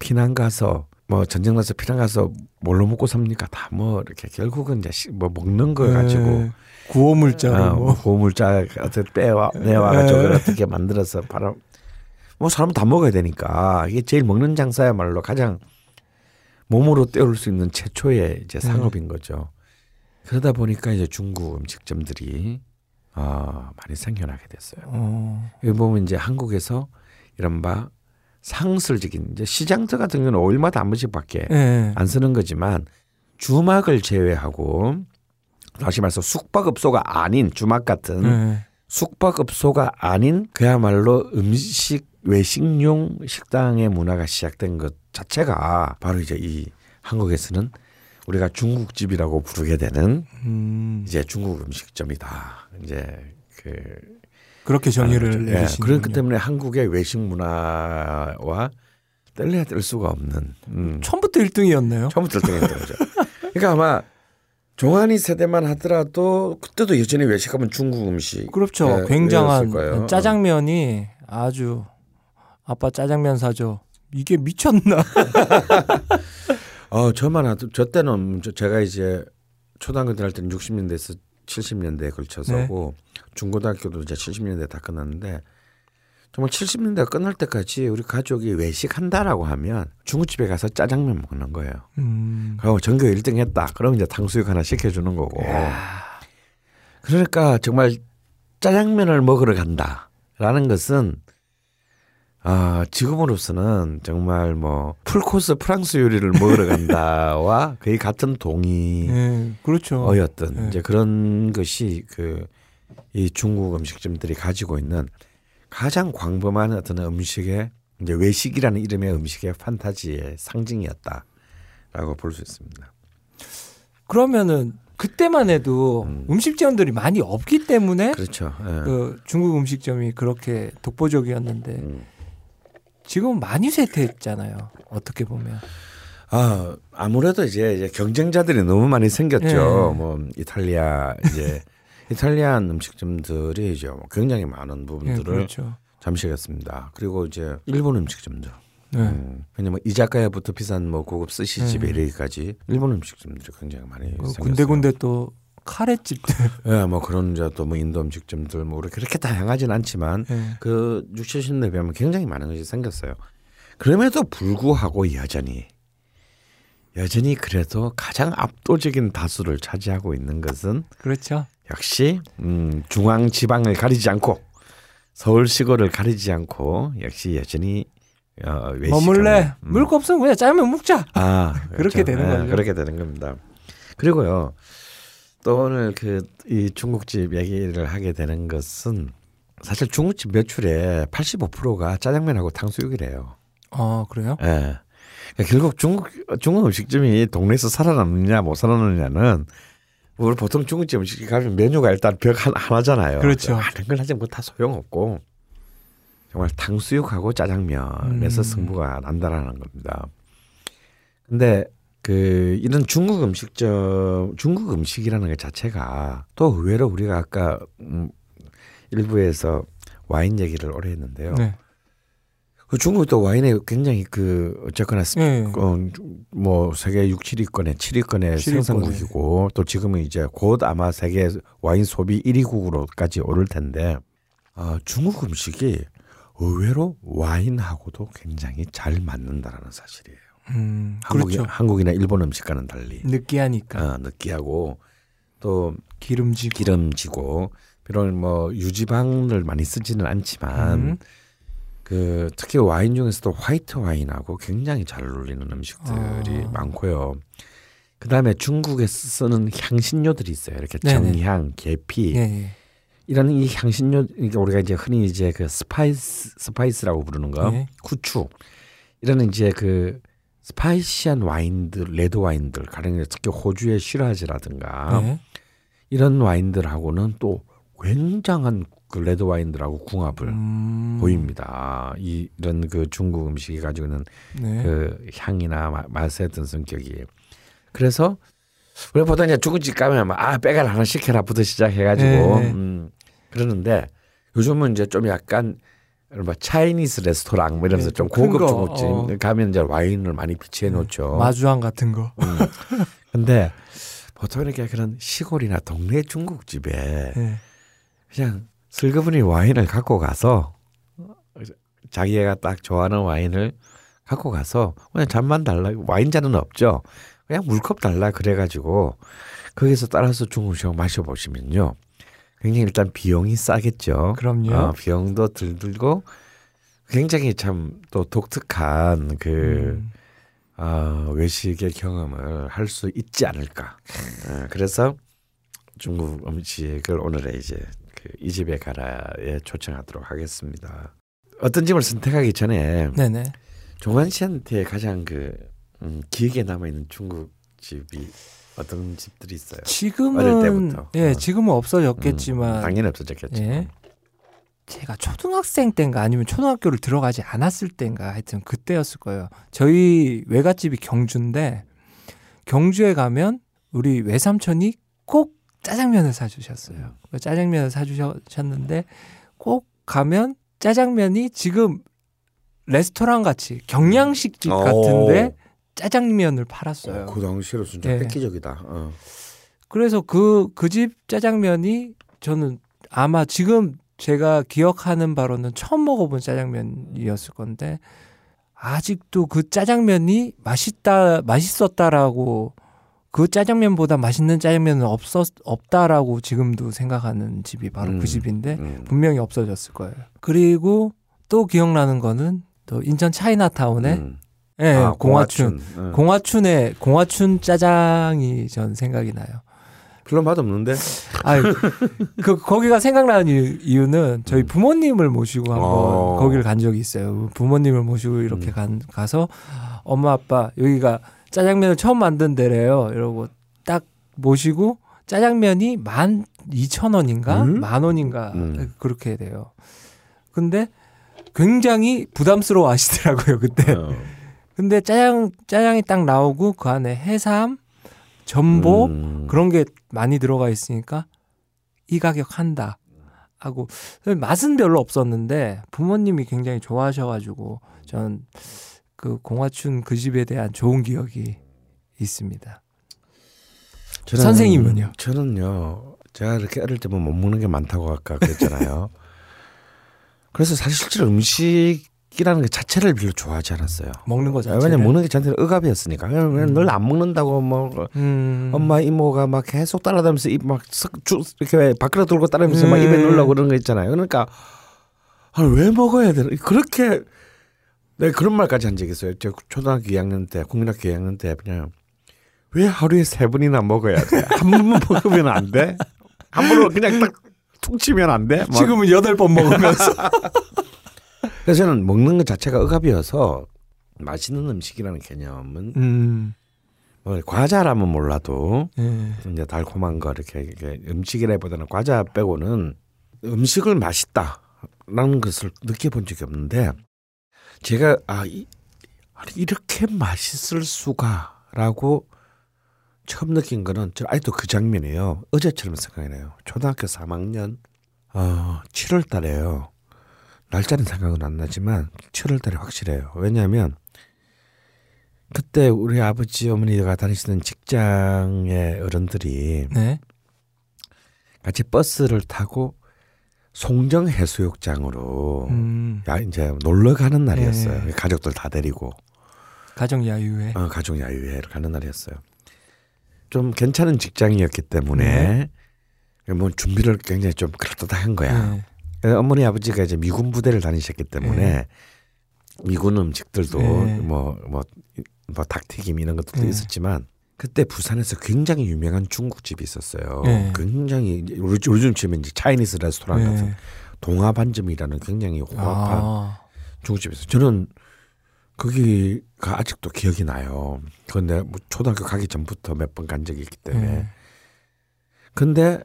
피난 가서 뭐 전쟁 나서 피난 가서 뭘로 먹고 삽니까? 다 뭐 이렇게 결국은 이제 시- 뭐 먹는 걸 가지고 예. 구호물자로 아, 뭐. 고물자 같은 빼와 내와 가지고 에. 어떻게 만들어서 팔아 뭐 사람은 다 먹어야 되니까 이게 제일 먹는 장사야말로 가장 몸으로 때울 수 있는 최초의 이제 상업인 거죠. 그러다 보니까 이제 중국 음식점들이 아 많이 생겨나게 됐어요. 어. 여기 보면 이제 한국에서 이른바 상설적인 이제 시장터 같은 경우는 5일마다 한 번씩밖에 예. 안 쓰는 거지만 주막을 제외하고 다시 말해서 숙박업소가 아닌 주막 같은 예. 숙박업소가 아닌 그야말로 음식 외식용 식당의 문화가 시작된 것 자체가 바로 이제 이 한국에서는 우리가 중국집이라고 부르게 되는 음. 이제 중국 음식점이다. 이제 그 그렇게 정의를 예, 내리시는 그렇기 때문에 한국의 외식 문화와 뗄래야 뗄 수가 없는 음. 처음부터 1등이었네요. 처음부터 등했던 거죠. 그러니까 아마 종아리 세대만 하더라도 그때도 여전히 외식하면 중국 음식. 그렇죠. 예, 굉장한. 짜장면이 아주 아빠 짜장면 사줘. 이게 미쳤나? 어, 저만 하도 저 때는 저- 제가 이제 초등학교 때할 때는 60년대에서 70년대에 걸쳐서고 네. 중고등학교도 이제 70년대 다 끝났는데 정말 70년대 끝날 때까지 우리 가족이 외식한다라고 하면 중국집에 가서 짜장면 먹는 거예요. 음. 그리고 전교 1등 했다. 그럼 이제 탕수육 하나 시켜주는 거고. 그러니까 정말 짜장면을 먹으러 간다라는 것은 아 지금으로서는 정말 뭐 풀코스 프랑스 요리를 먹으러 간다와 거의 같은 동의어였던 예, 그렇죠. 네. 이제 그런 것이 그 이 중국 음식점들이 가지고 있는 가장 광범한 어떤 음식의 이제 외식이라는 이름의 음식의 판타지의 상징이었다라고 볼 수 있습니다. 그러면은 그때만 해도 음. 음. 식점들이 많이 없기 때문에 그렇죠. 예. 그 중국 음식점이 그렇게 독보적이었는데 음. 지금 많이 쇠퇴했잖아요. 어떻게 보면. 아 아무래도 이제, 이제 경쟁자들이 너무 많이 생겼죠. 예. 뭐 이탈리아 이제 이탈리안 음식점들이 이제 뭐 굉장히 많은 예, 부분들을 그렇죠. 잠식했습니다. 그리고 이제 일본 음식점들. 네. 음, 왜냐면 이자카야부터 비싼 뭐 고급 스시집에 네. 이르기까지 일본 음식점들이 굉장히 많이 그 생겼어요. 군데군데 또 카레집들. 예, 뭐 그런 이제 또뭐 인도 음식점들 뭐 우리 그렇게 다양하진 않지만 예. 그 6, 70년대 비하면 굉장히 많은 것이 생겼어요. 그럼에도 불구하고 여전히 여전히 그래도 가장 압도적인 다수를 차지하고 있는 것은 그렇죠. 역시 음, 중앙 지방을 가리지 않고 서울 시골을 가리지 않고 역시 여전히 어, 머물래. 음. 물거 없으면 그냥 짜면 먹자. 아 그렇게 되는 예, 거죠. 그렇게 되는 겁니다. 그리고요 또 오늘 그 이 중국집 얘기를 하게 되는 것은 사실 중국집 매출의 85%가 짜장면하고 탕수육이래요. 아 그래요? 예. 그러니까 결국 중국 중국 음식점이 동네에서 살아남느냐 못 살아남느냐는 우리 보통 중국집 음식 가면 메뉴가 일단 벽 한, 하나잖아요. 그렇죠. 많은 걸 하지 뭐다 소용없고 정말 탕수육하고 짜장면에서 음. 승부가 난다라는 겁니다. 근데 그 이런 중국 음식점 중국 음식이라는 것 자체가 또 의외로 우리가 아까 음, 일부에서 와인 얘기를 오래 했는데요. 네. 그 중국도 와인에 굉장히 그 어쨌거나 스- 예. 어, 뭐 세계 6, 7위권에 7위권의 7위권에. 생산국이고 또 지금은 이제 곧 아마 세계 와인 소비 1위국으로까지 오를 텐데 어, 중국 음식이 의외로 와인하고도 굉장히 잘 맞는다라는 사실이에요. 음, 한국이, 그렇죠. 한국이나 일본 음식과는 달리 느끼하니까. 어, 느끼하고 또 기름지고. 기름지고 비록 뭐 유지방을 많이 쓰지는 않지만 음. 그 특히 와인 중에서도 화이트 와인하고 굉장히 잘 어울리는 음식들이 아. 많고요. 그 다음에 중국에 쓰는 향신료들이 있어요. 이렇게 네네. 정향, 계피 예, 예. 이런 이 향신료 그러니까 우리가 이제 흔히 이제 그 spice spice라고 부르는 거 네. 후추 이런 이제 그 spicy한 와인들 레드 와인들 가령 특히 호주의 시라즈라든가 네. 이런 와인들하고는 또 굉장한 그 레드 와인들하고 궁합을 음. 보입니다. 이, 이런 그 중국 음식이 가지고 있는 네. 그 향이나 마- 맛의 어떤 성격이 그래서 우리 보통 이제 중국집 가면 막, 아 빼갈 하나 시켜라부터 시작해가지고 네. 음, 그러는데 요즘은 이제 좀 약간 뭐 차이니스 레스토랑 뭐 이러면서 네, 좀 고급 거, 중국집 어. 가면 이제 와인을 많이 비치해 놓죠. 마주왕 같은 거. 음. 근데 보통 이렇게 그런 시골이나 동네 중국집에 예. 그냥 슬그머니 와인을 갖고 가서 자기가 딱 좋아하는 와인을 갖고 가서 그냥 잔만 달라 와인잔은 없죠 그냥 물컵 달라 그래가지고 거기서 따라서 중국식 마셔보시면요 굉장히 일단 비용이 싸겠죠 그럼요. 어, 비용도 들 들고 굉장히 참 또 독특한 그 음. 어, 외식의 경험을 할 수 있지 않을까. 어, 그래서 중국 음식을 오늘의 이제 그 이 집에 가라에 초청하도록 하겠습니다. 어떤 집을 선택하기 전에 네네. 종환 씨한테 가장 그 음, 기억에 남아 있는 중국 집이 어떤 집들이 있어요? 어릴 지금은 때부터. 예, 어. 지금은 없어졌겠지만 음, 당연히 없어졌겠죠. 예. 제가 초등학생 때인가 아니면 초등학교를 들어가지 않았을 때인가 하여튼 그때였을 거예요. 저희 외갓집이 경주인데 경주에 가면 우리 외삼촌이 꼭 짜장면을 사주셨어요. 그 짜장면을 사주셨는데 꼭 가면 짜장면이 지금 레스토랑 같이 경양식집 오. 같은데 짜장면을 팔았어요. 어, 그 당시로 진짜 예. 획기적이다. 어. 그래서 그 그 집 짜장면이 저는 아마 지금 제가 기억하는 바로는 처음 먹어본 짜장면이었을 건데 아직도 그 짜장면이 맛있다 맛있었다라고 그 짜장면보다 맛있는 짜장면은 없었 없다라고 지금도 생각하는 집이 바로 음, 그 집인데 음. 분명히 없어졌을 거예요. 그리고 또 기억나는 거는 또 인천 차이나타운에 음. 예, 아, 공화춘 응. 공화춘의 공화춘 짜장이 전 생각이 나요. 별로 맛없는데. 아, 그 거기가 생각나는 이유- 이유는 저희 부모님을 모시고 한번 음. 어. 거기를 간 적이 있어요. 부모님을 모시고 이렇게 음. 간, 가서 엄마 아빠 여기가 짜장면을 처음 만든 데래요. 이러고 딱 모시고 짜장면이 만 이천 원인가 음? 만 원인가 음. 그렇게 돼요. 근데 굉장히 부담스러워 하시더라고요 그때. 어. 근데 짜장 짜장이 딱 나오고 그 안에 해삼, 전복 음. 그런 게 많이 들어가 있으니까 이 가격 한다 하고 맛은 별로 없었는데 부모님이 굉장히 좋아하셔가지고 저는 그 공화춘 그 집에 대한 좋은 기억이 있습니다. 저는- 선생님은요? 저는요. 제가 이렇게 어릴 때면 못 먹는 게 많다고 아까 그랬잖아요. 그래서 사실 실제로 음식이라는 게 자체를 별로 좋아하지 않았어요. 먹는 거 자체를. 왜냐면 먹는 게 저한테는 억압이었으니까. 그냥 음. 늘안 먹는다고 뭐 음. 엄마 이모가 막 계속 따라다니면서 입막 이렇게 밖으로 들고 따라다니면서 막 음. 입에 넣으려고 그런 거 있잖아요. 그러니까 아, 왜 먹어야 되나? 그렇게 내가 그런 말까지 한 적이 있어요. 저 초등학교 2학년 때, 국민학교 2학년 때 그냥 왜 하루에 세 번이나 먹어야 돼? 한 번만 먹으면 안 돼? 한 번으로 그냥 딱툭 치면 안 돼? 막. 지금은 여덟 번 먹으면서 그래서 저는 먹는 것 자체가 억압이어서 맛있는 음식이라는 개념은 음. 뭐 과자라면 몰라도 예. 이제 달콤한 거 이렇게, 이렇게 음식이라기보다는 과자 빼고는 음식을 맛있다라는 것을 느껴본 적이 없는데 제가 아 이, 아니, 이렇게 맛있을 수가라고 처음 느낀 거는 저 아직도 그 장면이에요. 어제처럼 생각이 나요. 초등학교 3학년 어, 7월 달에요. 날짜는 생각은 안 나지만 7월 달에 확실해요. 왜냐하면 그때 우리 아버지 어머니가 다니시는 직장의 어른들이 네. 같이 버스를 타고 송정 해수욕장으로 음. 야 이제 놀러 가는 날이었어요. 네. 가족들 다 데리고 가정 야유회. 어, 가족 야유회를 가는 날이었어요. 좀 괜찮은 직장이었기 때문에 뭐 준비를 굉장히 좀 그럴듯한 거야. 네. 그래서 어머니 아버지가 이제 미군 부대를 다니셨기 때문에 네. 미군 음식들도 네. 뭐뭐 뭐 닭튀김 이런 것들도 네. 있었지만 그때 부산에서 굉장히 유명한 중국집이 있었어요. 네. 굉장히 요즘 치면 이제 차이니스 레스토랑 같은 네. 동아반점이라는 굉장히 호합한 아, 중국집에서 저는 거기가 아직도 기억이 나요. 그런데 뭐 초등학교 가기 전부터 몇 번 간 적이 있기 때문에. 네. 근데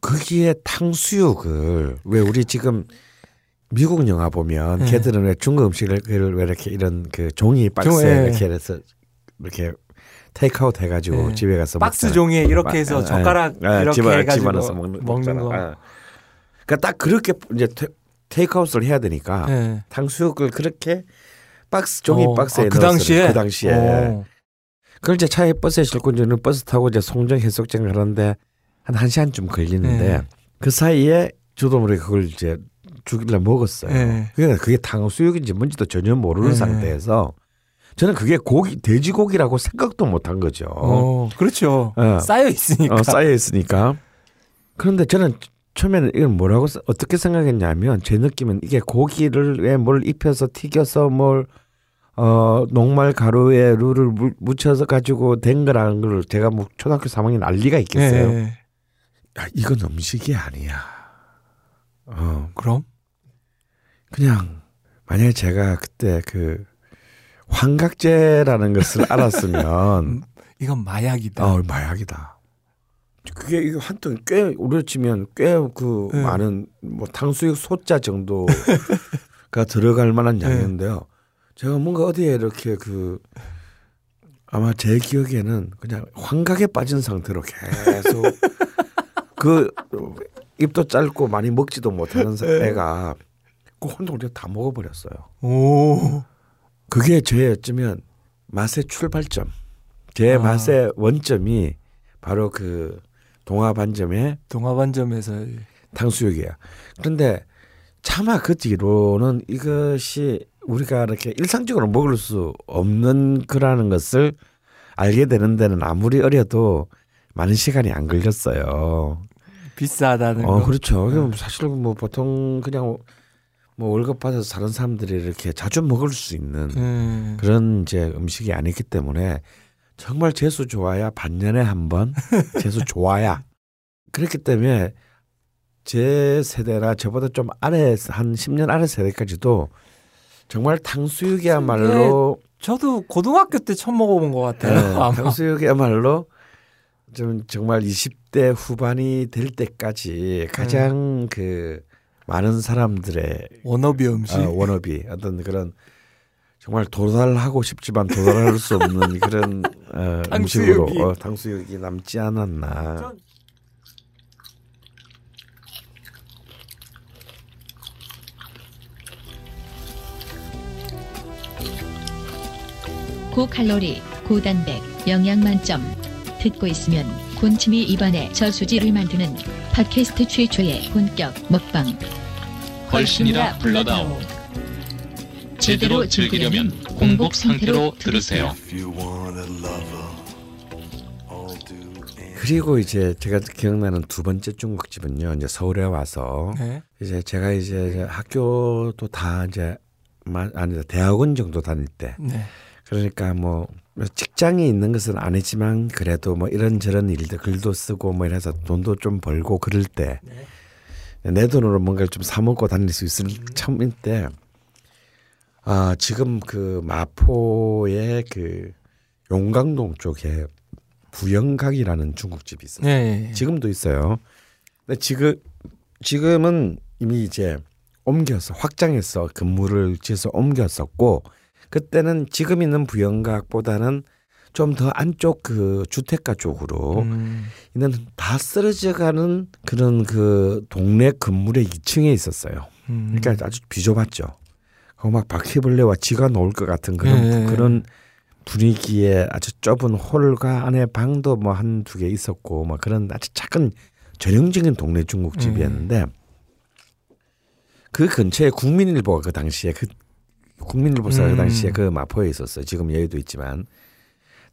거기에 탕수육을 왜 우리 지금 미국 영화 보면 네. 걔들은 왜 중국 음식을 왜 이렇게 이런 그 종이 박스에 종- 예. 이렇게 해서 이렇게 테이크아웃 해가지고 네. 집에 가서 박스. 종이에 이렇게 아, 해서 아, 젓가락 아, 이렇게 집어- 해가지고 집어넣어서 먹는, 먹는. 거. 아. 그러니까 딱 그렇게 이제 테, 테이크아웃을 해야 되니까 네. 탕수육을 그렇게 박스 종이 어, 박스에 아, 그. 당시에 그 당시에 어. 그걸 이제 차에 버스에 싣고 이제 버스 타고 이제 송정 해수욕장 가는데 한 1 시간쯤 걸리는데 네. 그 사이에 저도 모르게 그걸 이제 주길래 먹었어요. 네. 그러니까 그게 탕수육인지 뭔지도 전혀 모르는 네. 상태에서 저는 그게 고기 돼지고기라고 생각도 못 한 거죠. 어, 그렇죠. 어. 쌓여 있으니까. 어, 쌓여 있으니까. 그런데 저는 처음에는 이걸 뭐라고 써- 어떻게 생각했냐면 제 느낌은 이게 고기를 왜 뭘 입혀서 튀겨서 뭘 어, 녹말 가루에 룰을 무- 묻혀서 가지고 된 거라는 걸 제가 뭐 초등학교 3학년 알리가 있겠어요. 네. 야, 이건 음식이 아니야. 어, 그럼 그냥 만약에 제가 그때 그 환각제라는 것을 알았으면 이건 마약이다. 아, 마약이다. 그게 이거 한통 꽤 오래 치면 꽤그 네. 많은 뭐 탕수육 소자 정도가 들어갈 만한 네. 양인데요. 제가 뭔가 어디에 이렇게 그 아마 제 기억에는 그냥 환각에 빠진 상태로 계속 그 입도 짧고 많이 먹지도 못하는 네. 애가 그 혼동을 다 먹어버렸어요. 오. 그게 제 어쩌면 맛의 출발점, 제 아. 맛의 원점이 바로 그 동화반점의 동화반점에서 탕수육이야. 그런데 차마 그 뒤로는 이것이 우리가 이렇게 일상적으로 먹을 수 없는 거라는 것을 알게 되는 데는 아무리 어려도 많은 시간이 안 걸렸어요. 비싸다는 어, 거. 그렇죠. 그럼 사실 뭐 보통 그냥 뭐 월급 받아서 사는 사람들이 이렇게 자주 먹을 수 있는 음. 그런 이제 음식이 아니기 때문에 정말 재수 좋아야 반년에 한 번 재수 좋아야 그렇기 때문에 제 세대나 저보다 좀 아래 한 10년 아래 세대까지도 정말 탕수육이야말로 저도 고등학교 때 처음 먹어본 것 같아요. 네. 탕수육이야말로 좀 정말 20대 후반이 될 때까지 가장 그 많은 사람들의 워너비 음식. 어, 워너비 어떤 그런 정말 도달하고 싶지만 도달할 수 없는 그런 어, 음식으로. 어, 탕수육이 남지 않았나. 고칼로리, 고단백, 영양 만점. 듣고 있으면 군침이 입안에 저수지를 만드는 팟캐스트 최초의 본격 먹방. 훨씬이라 불러다오. 제대로 즐기려면 공복 상태로 들으세요. 그리고 이제 제가 기억나는 두 번째 중국집은요. 이제 서울에 와서 네. 이제 제가 이제 학교도 다 이제 마- 아니다 대학원 정도 다닐 때 네. 그러니까 뭐 직장이 있는 것은 아니지만 그래도 뭐 이런저런 일들 글도 쓰고 뭐 이래서 돈도 좀 벌고 그럴 때 내 돈으로 뭔가를 좀 사 먹고 다닐 수 있을 참일 때 아, 지금 그 마포의 그 용강동 쪽에 부영각이라는 중국집이 있어요. 네. 지금도 있어요. 근데 지금 지금은 이미 이제 옮겨서 확장해서 근무를 지어서 옮겼었고 그때는 지금 있는 부영각보다는 좀 더 안쪽 그 주택가 쪽으로 음. 있는 다 쓰러져가는 그런 그 동네 건물의 2층에 있었어요. 음. 그러니까 아주 비좁았죠. 거기 막 바퀴벌레와 쥐가 나올 것 같은 그런 예, 예. 그런 분위기에 아주 좁은 홀과 안에 방도 뭐 한 두 개 있었고 뭐 그런 아주 작은 전형적인 동네 중국집이었는데 그 근처에 국민일보가 그 당시에 그 국민일보사가 음. 그 당시에 그 마포에 있었어요. 지금 여의도 있지만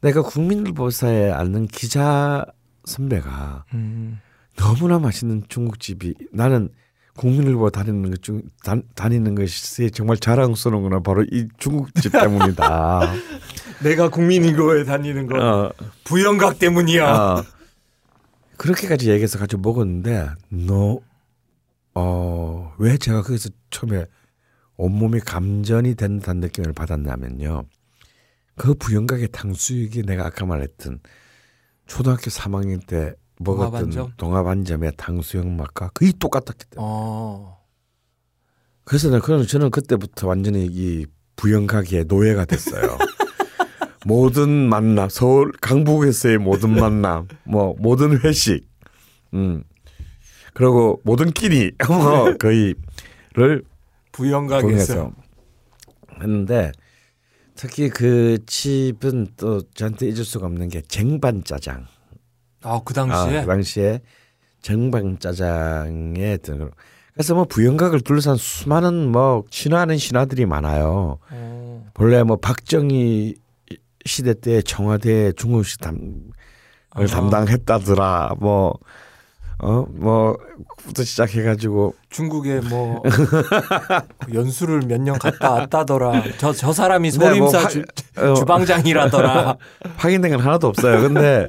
내가 국민일보사에 아는 기자 선배가 음. 너무나 맛있는 중국집이 나는 국민일보 다니는 것 중 다니는 것이 정말 자랑스러운 건 바로 이 중국집 때문이다. 내가 국민일보에 다니는 거 어, 부영각 때문이야. 어. 그렇게까지 얘기해서 같이 먹었는데 너 어, 왜 제가 거기서 처음에 온몸이 감전이 된다는 느낌을 받았냐면요. 그 부영각의 탕수육이 내가 아까 말했던 초등학교 3학년 때 먹었던? 동합안점의 탕수육 맛과 거의 똑같았기 때문에. 어. 그래서 나 저는 그때부터 완전히 이 부영가게의 노예가 됐어요. 모든 만남, 서울 강북에서의 모든 만남, 뭐 모든 회식, 음 그리고 모든 끼니 뭐 거의를 부영각에서 했는데 특히 그 집은 또 저한테 잊을 수가 없는 게 쟁반 짜장. 아, 그 아, 당시에 그 당시에 쟁반 짜장에 든 그래서 뭐 부영각을 둘러싼 수많은 뭐 신화하는 신화들이 많아요. 어. 본래 뭐 박정희 시대 때 청와대 중국식 담, 아. 을 담당했다더라. 뭐, 어, 뭐, 부터 시작해가지고, 중국에 뭐 연수를 몇 년 갔다 왔다더라. 저 저 사람이 네, 뭐 소림사 화- 주, 어, 주방장이라더라. 확인된 건 하나도 없어요. 근데,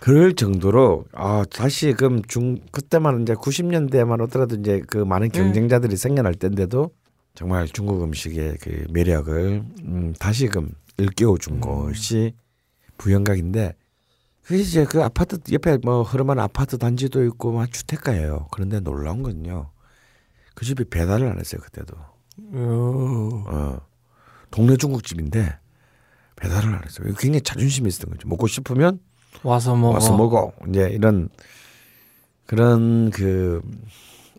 그럴 정도로, 아, 다시 그럼 중, 그때만 이제 90년대만 오더라도 이제 그 많은 네. 경쟁자들이 생겨날 때인데도 정말 중국 음식의 그 매력을, 음, 다시금 일깨워 준 음. 것이 부영각인데, 그 이제 그 아파트 옆에 뭐 흐름한 아파트 단지도 있고 막 주택가예요. 그런데 놀라운 건요. 그 집이 배달을 안 했어요 그때도. 어. 어. 동네 중국집인데 배달을 안 했어요. 굉장히 자존심이 있었던 거죠. 먹고 싶으면 와서 먹어. 와서 먹어. 이제 이런 그런 그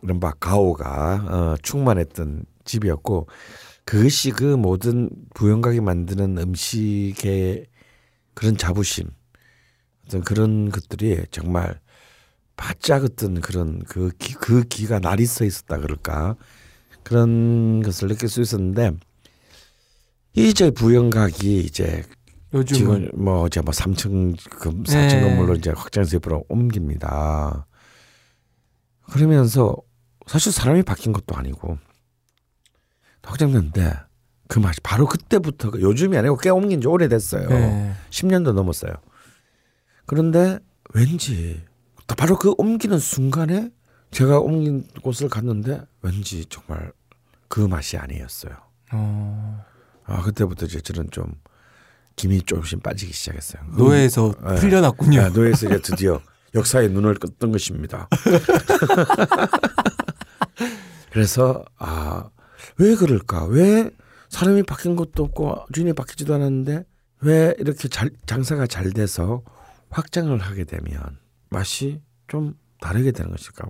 이런 바 가오가 어, 충만했던 집이었고 그것이 그 모든 부영각이 만드는 음식의 그런 자부심 어떤 그런 것들이 정말 바짝 어떤 그런 그, 기, 그 기가 날이 서 있었다 그럴까 그런 것을 느낄 수 있었는데 이제 부영각이 이제 요즘은 지금 뭐 이제 뭐 3층 그 4층 네. 건물로 이제 확장해서 옆으로 옮깁니다. 그러면서 사실 사람이 바뀐 것도 아니고 확장됐는데 그 맛이 바로 그때부터 그 요즘이 아니고 꽤 옮긴 지 오래됐어요. 네. 10년도 넘었어요. 그런데 왠지 바로 그 옮기는 순간에 제가 옮긴 곳을 갔는데 왠지 정말 그 맛이 아니었어요. 어. 아 그때부터 이제 저는 좀 김이 조금씩 빠지기 시작했어요. 노예에서 네. 풀려났군요. 네, 노예에서 이제 드디어 역사의 눈을 떴던 것입니다. 그래서 아 왜 그럴까? 왜 사람이 바뀐 것도 없고 주인이 바뀌지도 않았는데 왜 이렇게 잘, 장사가 잘 돼서 확장을 하게 되면 맛이 좀 다르게 되는 것일까?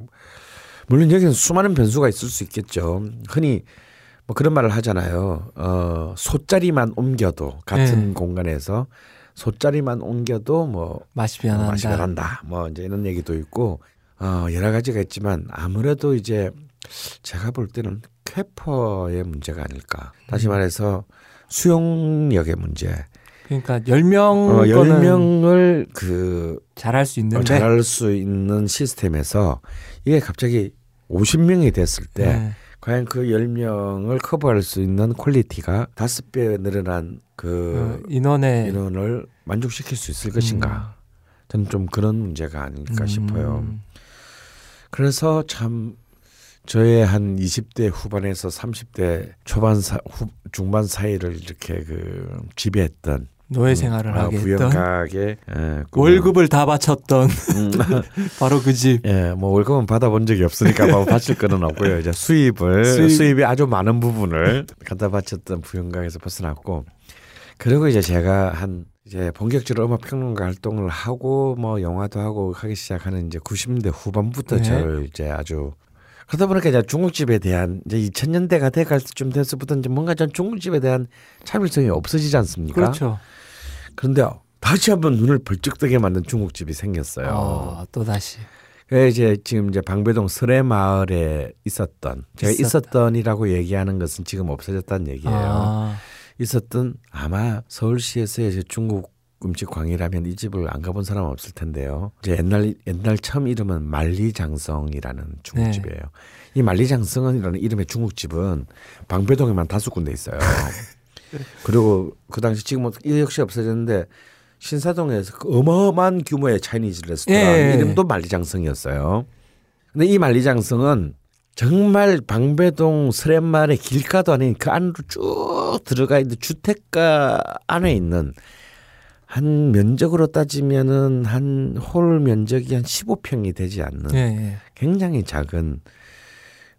물론 여기는 수많은 변수가 있을 수 있겠죠. 흔히 뭐 그런 말을 하잖아요. 어, 소자리만 옮겨도 같은 네. 공간에서 소자리만 옮겨도 뭐 맛이 어, 변한다. 맛이 변한다. 뭐 이제 이런 얘기도 있고 어, 여러 가지가 있지만 아무래도 이제 제가 볼 때는 쾌퍼의 문제가 아닐까. 음. 다시 말해서 수용력의 문제. 그러니까 10명 어, 거는 10명을 그 잘할 수 있는데 어, 잘할 수 있는 시스템에서 이게 갑자기 50명이 됐을 때 네. 과연 그 10명을 커버할 수 있는 quality가 다섯 배 늘어난 어, 그 인원의 인원을 만족시킬 수 있을 것인가? 저는 좀 그런 문제가 아닐까 음. 싶어요. 그래서 참 저의 한 20대 후반에서 30대 초반 사, 후, 중반 사이를 이렇게 그 지배했던 노예 생활을 아, 하게 했던 부영가게 예, 월급을 다 바쳤던 음, 바로 그 집. 예, 뭐 월급은 받아본 적이 없으니까 뭐 바칠 거는 없고요. 이제 수입을 수입. 이 아주 많은 부분을 갖다 바쳤던 부영강에서 벗어났고 그리고 이제 제가 한 이제 본격적으로 음악 평론가 활동을 하고 뭐 영화도 하고 하기 시작하는 이제 90년대 후반부터 네. 저를 이제 아주 그러다 보니까 이제 중국집에 대한 이제 2000년대가 돼갈 때쯤 돼서부터 이제 뭔가 전 중국집에 대한 차별성이 없어지지 않습니까? 그렇죠. 그런데 다시 한번 눈을 벌쩍 뜨게 만든 중국집이 생겼어요. 어, 또 다시. 그 이제 지금 이제 방배동 설의 마을에 있었던 제가 있었다. 있었던 이라고 얘기하는 것은 지금 없어졌다는 얘기예요. 아, 있었던 아마 서울시에서 이제 중국 음식 광이라면 이 집을 안 가본 사람 없을 텐데요. 이제 옛날 옛날 처음 이름은 만리장성이라는 중국집이에요. 이 만리장성이라는 이름의 중국집은 방배동에만 다섯 군데 있어요. 그리고 그 당시 지금은 이 역시 없어졌는데 신사동에서 그 어마어마한 규모의 차이니즈 레스토랑 예. 이름도 만리장성이었어요. 근데 이 만리장성은 정말 방배동 스렛마을의 길가도 아닌 그 안으로 쭉 들어가 있는 주택가 안에 있는 한 면적으로 따지면은 한 홀 면적이 한 15평이 되지 않는 예, 예. 굉장히 작은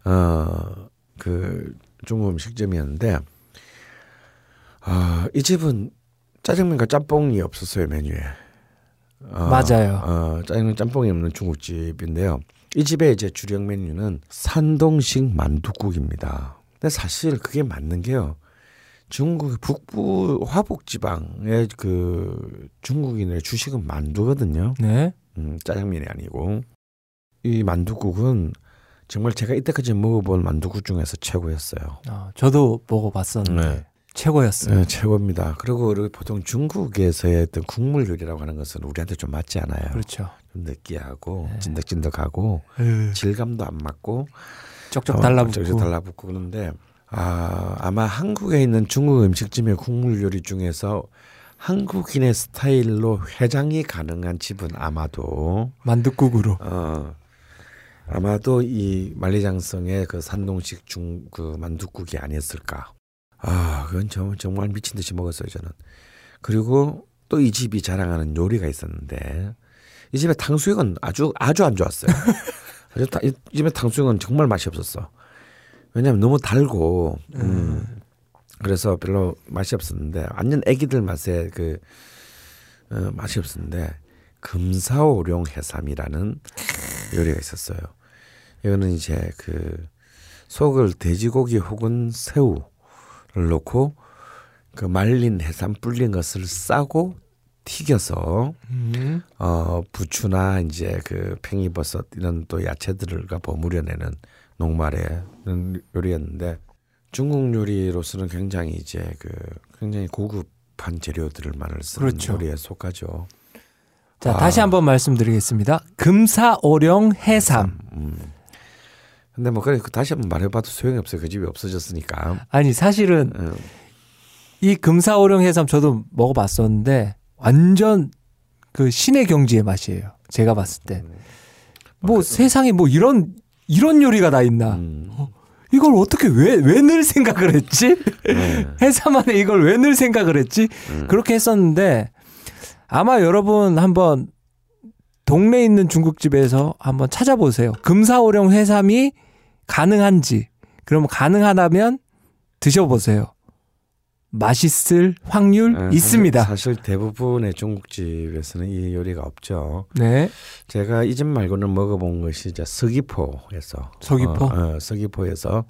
어그 중국 음식점이었는데 아 이 집은 짜장면과 짬뽕이 없었어요 메뉴에. 어, 맞아요. 어, 짜장면 짬뽕이 없는 중국집인데요. 이 집의 이제 주력 메뉴는 산동식 만두국입니다. 근데 사실 그게 맞는 게요. 중국 북부 화북 지방의 그 중국인의 주식은 만두거든요. 네. 음, 짜장면이 아니고 이 만두국은 정말 제가 이때까지 먹어본 만두국 중에서 최고였어요. 어, 저도 먹어봤었는데 네. 최고였어요. 네, 최고입니다. 그리고 보통 중국에서의 어떤 국물 요리라고 하는 것은 우리한테 좀 맞지 않아요. 그렇죠. 좀 느끼하고 네. 찐득찐득하고 으, 질감도 안 맞고 쩍쩍 어, 달라붙고. 쩍쩍 달라붙고 그런데 아, 아마 한국에 있는 중국 음식점의 국물 요리 중에서 한국인의 스타일로 회장이 가능한 집은 아마도 만둣국으로. 어 아마도 이 만리장성의 그 산동식 중 그 만둣국이 아니었을까. 아, 그건 정, 정말 미친 듯이 먹었어요 저는. 그리고 또 이 집이 자랑하는 요리가 있었는데 이 집의 탕수육은 아주 아주 안 좋았어요. 아주 다- 이 집의 탕수육은 정말 맛이 없었어. 왜냐하면 너무 달고, 음, 그래서 별로 맛이 없었는데 완전 애기들 맛의 그 어, 맛이 없었는데 금사오룡 해삼이라는 요리가 있었어요. 이거는 이제 그 속을 돼지고기 혹은 새우 를 넣고 그 말린 해삼 불린 것을 싸고 튀겨서 음. 어 부추나 이제 그 팽이버섯 이런 또 야채들과 버무려내는 녹말의 요리였는데 중국 요리로서는 굉장히 이제 그 굉장히 고급한 재료들을 많이 쓰는 그렇죠. 요리에 속하죠. 자, 아. 다시 한번 말씀드리겠습니다. 금사오령 해삼. 음. 근데 뭐 그래 그 다시 한번 말해봐도 소용이 없어요. 그 집이 없어졌으니까. 아니 사실은 음. 이 금사오령 해삼 저도 먹어봤었는데 완전 그 신의 경지의 맛이에요. 제가 봤을 때. 뭐 세상에 뭐 이런 이런 요리가 다 있나? 음. 이걸 어떻게 왜 왜 늘 생각을 했지? 네. 해삼 안에 이걸 왜 늘 생각을 했지? 음. 그렇게 했었는데 아마 여러분 한번 동네에 있는 중국집에서 한번 찾아보세요. 금사오령 해삼이 가능한지. 그러면 가능하다면 드셔보세요. 맛있을 확률 네, 있습니다. 사실, 대부분의 중국집에서는 이 요리가 없죠. 네. 제가 이 집 말고는 먹어본 것이 이제 서귀포에서 서귀포? 어, 어, 서귀포에서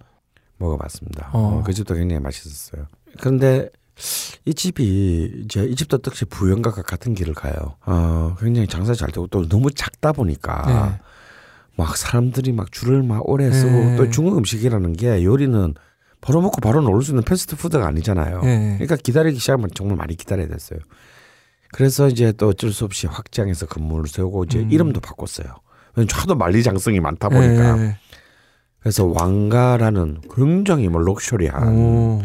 먹어봤습니다. 어. 어, 그 집도 굉장히 맛있었어요. 그런데 이 집이 이제 이 집도 역시 부영가가 같은 길을 가요. 어, 굉장히 장사 잘 되고 또 너무 작다 보니까 네. 막 사람들이 막 줄을 막 오래 쓰고 네. 또 중국 음식이라는 게 요리는 바로 먹고 바로 놀 수 있는 패스트푸드가 아니잖아요. 네. 그러니까 기다리기 시작하면 정말 많이 기다려야 됐어요. 그래서 이제 또 어쩔 수 없이 확장해서 근무를 세우고 이제 음. 이름도 바꿨어요. 하도 만리장성이 많다 보니까. 네. 그래서 왕가라는 굉장히 뭐 럭셔리한 오.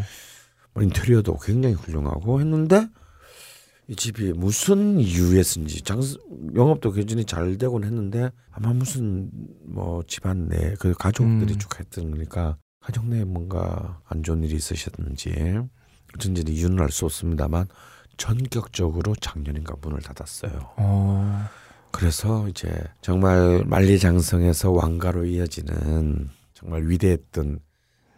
뭐 인테리어도 굉장히 훌륭하고 했는데 이 집이 무슨 이유에서인지 장 영업도 굉장히 잘 되곤 했는데 아마 무슨 뭐 집안 내 그 가족들이 음. 쭉 했던 거니까 가족 내에 뭔가 안 좋은 일이 있으셨는지 어쩐지 이유는 알 수 없습니다만 전격적으로 작년인가 문을 닫았어요. 어. 그래서 이제 정말 만리장성에서 왕가로 이어지는 정말 위대했던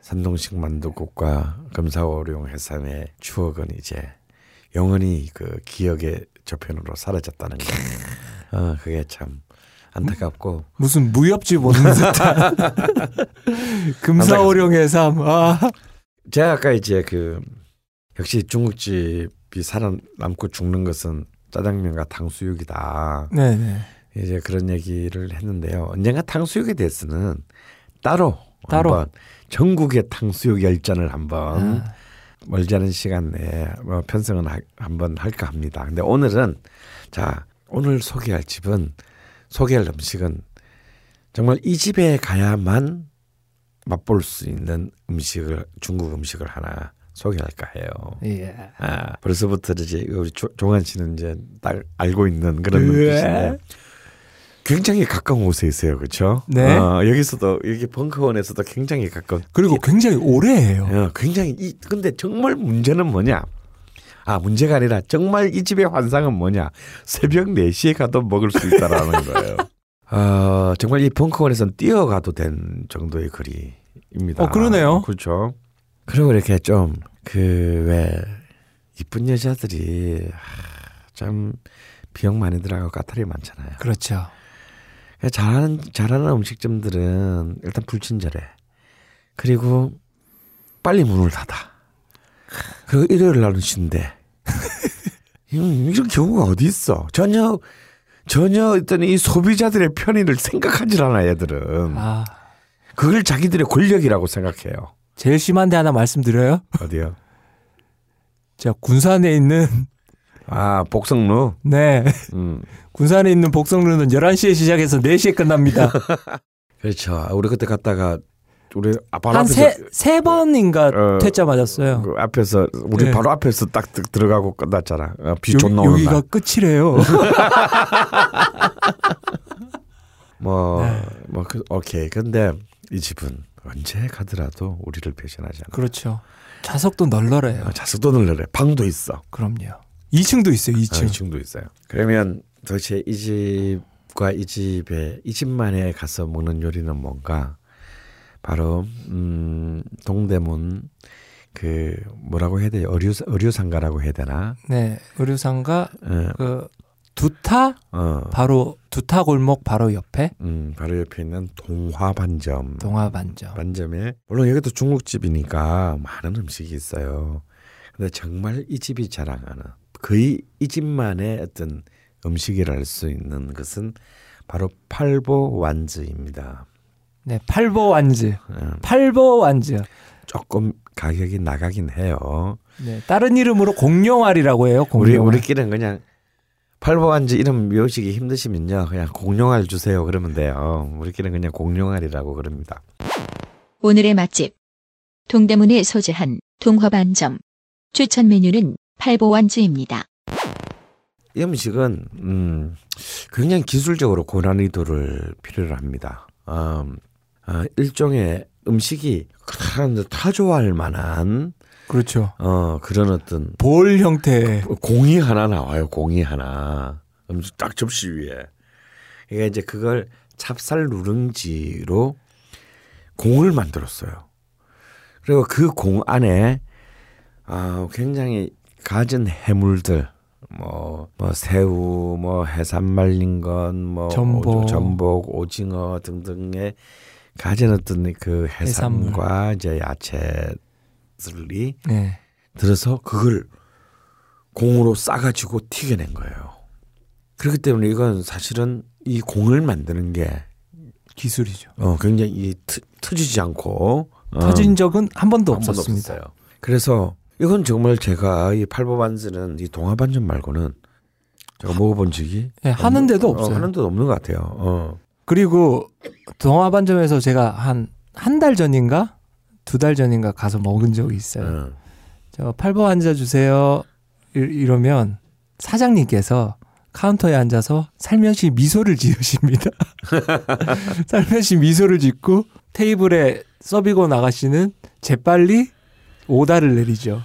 산동식 만두국과 금사오룡 해삼의 추억은 이제 영원히 그 기억의 저편으로 사라졌다는 거. 어, 그게 참 안타깝고 무슨 무협집 오는 듯한 금사오령 해삼. 아. 제가 아까 이제 그 역시 중국집이 살아남고 죽는 것은 짜장면과 탕수육이다. 네네. 이제 그런 얘기를 했는데요. 언젠가 탕수육에 대해서는 따로 따로. 전국의 탕수육 열전을 한번 아, 멀지 않은 시간 내에 뭐 편성은 하- 한번 할까 합니다. 근데 오늘은 자 오늘 소개할 집은 소개할 음식은 정말 이 집에 가야만 맛볼 수 있는 음식을 중국 음식을 하나 소개할까 해요. 예. 아, 벌써부터 이제 우리 조, 종환 씨는 이제 딱 알고 있는 그런 예. 눈빛인데 굉장히 가까운 곳에 있어요, 그렇죠? 네. 어, 여기서도 여기 벙커원에서도 굉장히 가까운. 그리고 굉장히 오래해요. 어, 굉장히 이 근데 정말 문제는 뭐냐? 아 문제가 아니라 정말 이 집의 환상은 뭐냐? 새벽 4시에 가도 먹을 수 있다라는 거예요. 어, 정말 이 벙커원에서는 뛰어가도 된 정도의 거리입니다. 어, 그러네요. 그렇죠. 그리고 이렇게 좀 그 왜 이쁜 여자들이 하, 참 비용 많이 들어가고 까탈이 많잖아요. 그렇죠. 잘하는 잘하는 음식점들은 일단 불친절해. 그리고 빨리 문을 닫아. 그 일요일 날은 쉰대. 음, 이런 경우가 어디 있어? 전혀 전혀 어떤 이 소비자들의 편의를 생각하질 않아 얘들은. 아, 그걸 자기들의 권력이라고 생각해요. 제일 심한데 하나 말씀드려요. 어디요? 자, 군산에 있는 아 복성루. 네. 음. 군산에 있는 복성루는 11시에 시작해서 4시에 끝납니다. 그렇죠. 우리 그때 갔다가 우리 아, 바로 한 앞에서 세, 세 번인가 어, 퇴짜 맞았어요. 그 앞에서 우리 네. 바로 앞에서 딱 들- 들어가고 끝났잖아. 어, 비 여기, 존나 오는 여기가 날. 끝이래요. 뭐, 네. 뭐, 그, 오케이. 근데 이 집은 언제 가더라도 우리를 배신하지 않아. 그렇죠. 좌석도 널널해요. 어, 자석도 늘래 방도 있어. 그럼요. 2층도 있어요. 2층. 2층도 있어요. 그러면 도대체 이 집과 이 집에 이 집만에 가서 먹는 요리는 뭔가? 바로 음, 동대문 그 뭐라고 해야 돼요? 의류 의류상가라고 해야 되나? 네. 의류상가 어, 그 두타 어, 바로 두타 골목 바로 옆에 음, 바로 옆에 있는 동화반점. 동화반점. 반점에 물론 여기도 중국집이니까 많은 음식이 있어요. 근데 정말 이 집이 자랑하는 거의 이 집만의 어떤 음식이라 할 수 있는 것은 바로 팔보 완즈입니다. 네, 팔보 완즈. 음, 팔보 완즈. 조금 가격이 나가긴 해요. 네, 다른 이름으로 공룡알이라고 해요. 우리 공룡알. 우리끼리는 그냥 팔보 완즈 이름 외우시기 힘드시면요, 그냥 공룡알 주세요 그러면 돼요. 우리끼리는 그냥 공룡알이라고 그럽니다. 오늘의 맛집. 동대문에 소재한 동화반점. 추천 메뉴는 팔보완주입니다. 이 음식은 음, 굉장히 기술적으로 고난이도를 필요로 합니다. 음, 아, 일종의 음식이 사람들 다 좋아할 만한 그렇죠. 어, 그런 어떤 볼 형태. 공이 하나 나와요. 공이 하나 음식 딱 접시 위에. 그러니까 이제 그걸 찹쌀 누룽지로 공을 만들었어요. 그리고 그 공 안에 아, 굉장히 갖은 해물들 뭐, 뭐 새우, 뭐 해삼 말린 건, 뭐 전복. 오, 전복, 오징어 등등의 가진 어떤 그 해삼과 이제 야채들이 네. 들어서 그걸 공으로 싸가지고 튀겨낸 거예요. 그렇기 때문에 이건 사실은 이 공을 만드는 게 기술이죠. 어, 굉장히 이 트, 터지지 않고 어, 터진 적은 한 번도 한 번도 없었습니다. 없었어요. 그래서 이건 정말 제가 이 팔보반즈는 이 동화반점 말고는 제가 먹어본 적이 네, 하는 데도 어, 없어요. 하는 데도 없는 것 같아요. 어. 그리고 동화반점에서 제가 한 한 달 전인가 두 달 전인가 가서 먹은 적이 있어요. 어. 저 팔보 앉아 주세요. 이- 이러면 사장님께서 카운터에 앉아서 살며시 미소를 지으십니다. 살며시 미소를 짓고 테이블에 서비고 나가시는 재빨리 오다를 내리죠.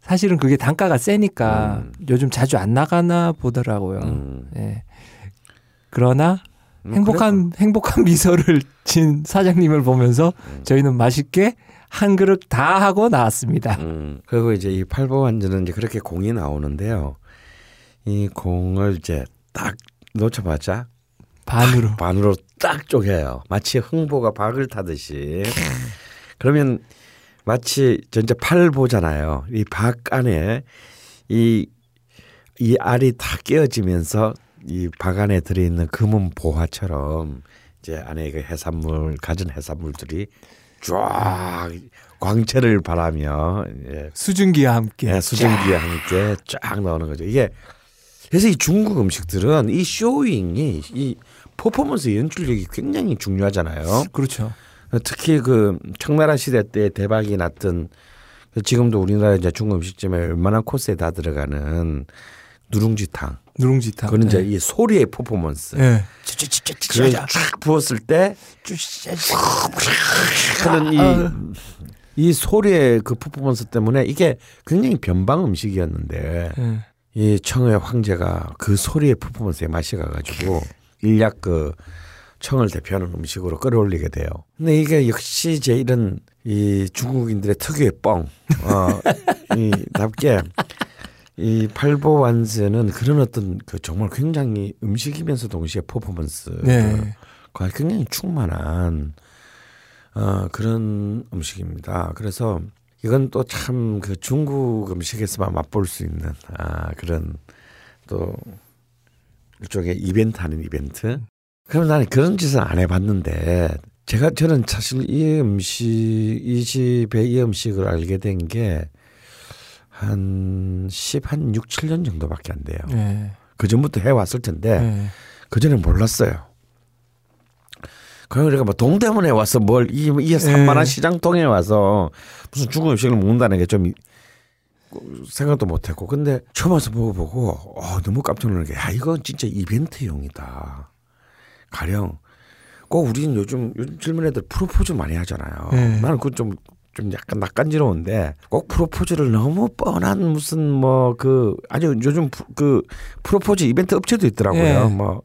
사실은 그게 단가가 세니까 음. 요즘 자주 안 나가나 보더라고요. 음. 예. 그러나 뭐 행복한 행복한 미소를 진 사장님을 보면서 음. 저희는 맛있게 한 그릇 다 하고 나왔습니다. 음, 그리고 이제 이 팔보완즈는 이제 그렇게 공이 나오는데요. 이 공을 이제 딱 놓쳐봤자 반으로. 반으로 딱 쪼개요. 마치 흥보가 박을 타듯이. 그러면 마치 전체 팔 보잖아요. 이 박 안에 이, 이 알이 다 깨어지면서 이 박 안에 들어있는 금은 보화처럼 이제 안에 그 해산물, 가진 해산물들이 쫙 광채를 바라며 예, 수증기와 함께. 예, 수증기와 함께 쫙 나오는 거죠. 이게 그래서 이 중국 음식들은 이 쇼잉이 이 퍼포먼스 연출력이 굉장히 중요하잖아요. 그렇죠. 특히 그 청나라 시대 때 대박이 났던 그 지금도 우리나라 이제 중국 음식점에 웬만한 코스에 다 들어가는 누룽지탕. 누룽지탕. 그는 이제 네. 이 소리의 퍼포먼스. 예. 그걸 쫙 부었을 때 하는 이, 이 소리의 그 퍼포먼스 때문에 이게 굉장히 변방 음식이었는데 예. 이 청의 황제가 그 소리의 퍼포먼스에 맛이 가가지고 일약 그 청을 대표하는 음식으로 끌어올리게 돼요. 근데 이게 역시 제 이런 이 중국인들의 특유의 뻥, 어, 이 답게 이 팔보 완즈는 그런 어떤 그 정말 굉장히 음식이면서 동시에 퍼포먼스 네. 과 굉장히 충만한 어, 그런 음식입니다. 그래서 이건 또 참 그 중국 음식에서만 맛볼 수 있는 아, 그런 또 일종의 이벤트 하는 이벤트. 그럼 나는 그런 짓은 안 해봤는데 제가 저는 사실 이 음식 이 집의 이 음식을 알게 된 게 한 10, 한 6, 7년 정도밖에 안 돼요. 예. 그 전부터 해왔을 텐데 예. 그 전에 몰랐어요. 그럼 우리가 뭐 동대문에 와서 뭘 이 이 산만한 예. 시장통에 와서 무슨 중국 음식을 먹는다는 게 좀 생각도 못했고 근데 처음 와서 먹어보고 어, 너무 깜짝 놀란 게 야 이건 진짜 이벤트용이다. 가령 꼭 우리는 요즘 요즘 젊은 애들 프로포즈 많이 하잖아요. 예. 나는 그건 좀좀 약간 낯간지러운데 꼭 프로포즈를 너무 뻔한 무슨 뭐 그 아주 요즘 프- 그 프로포즈 이벤트 업체도 있더라고요. 예. 뭐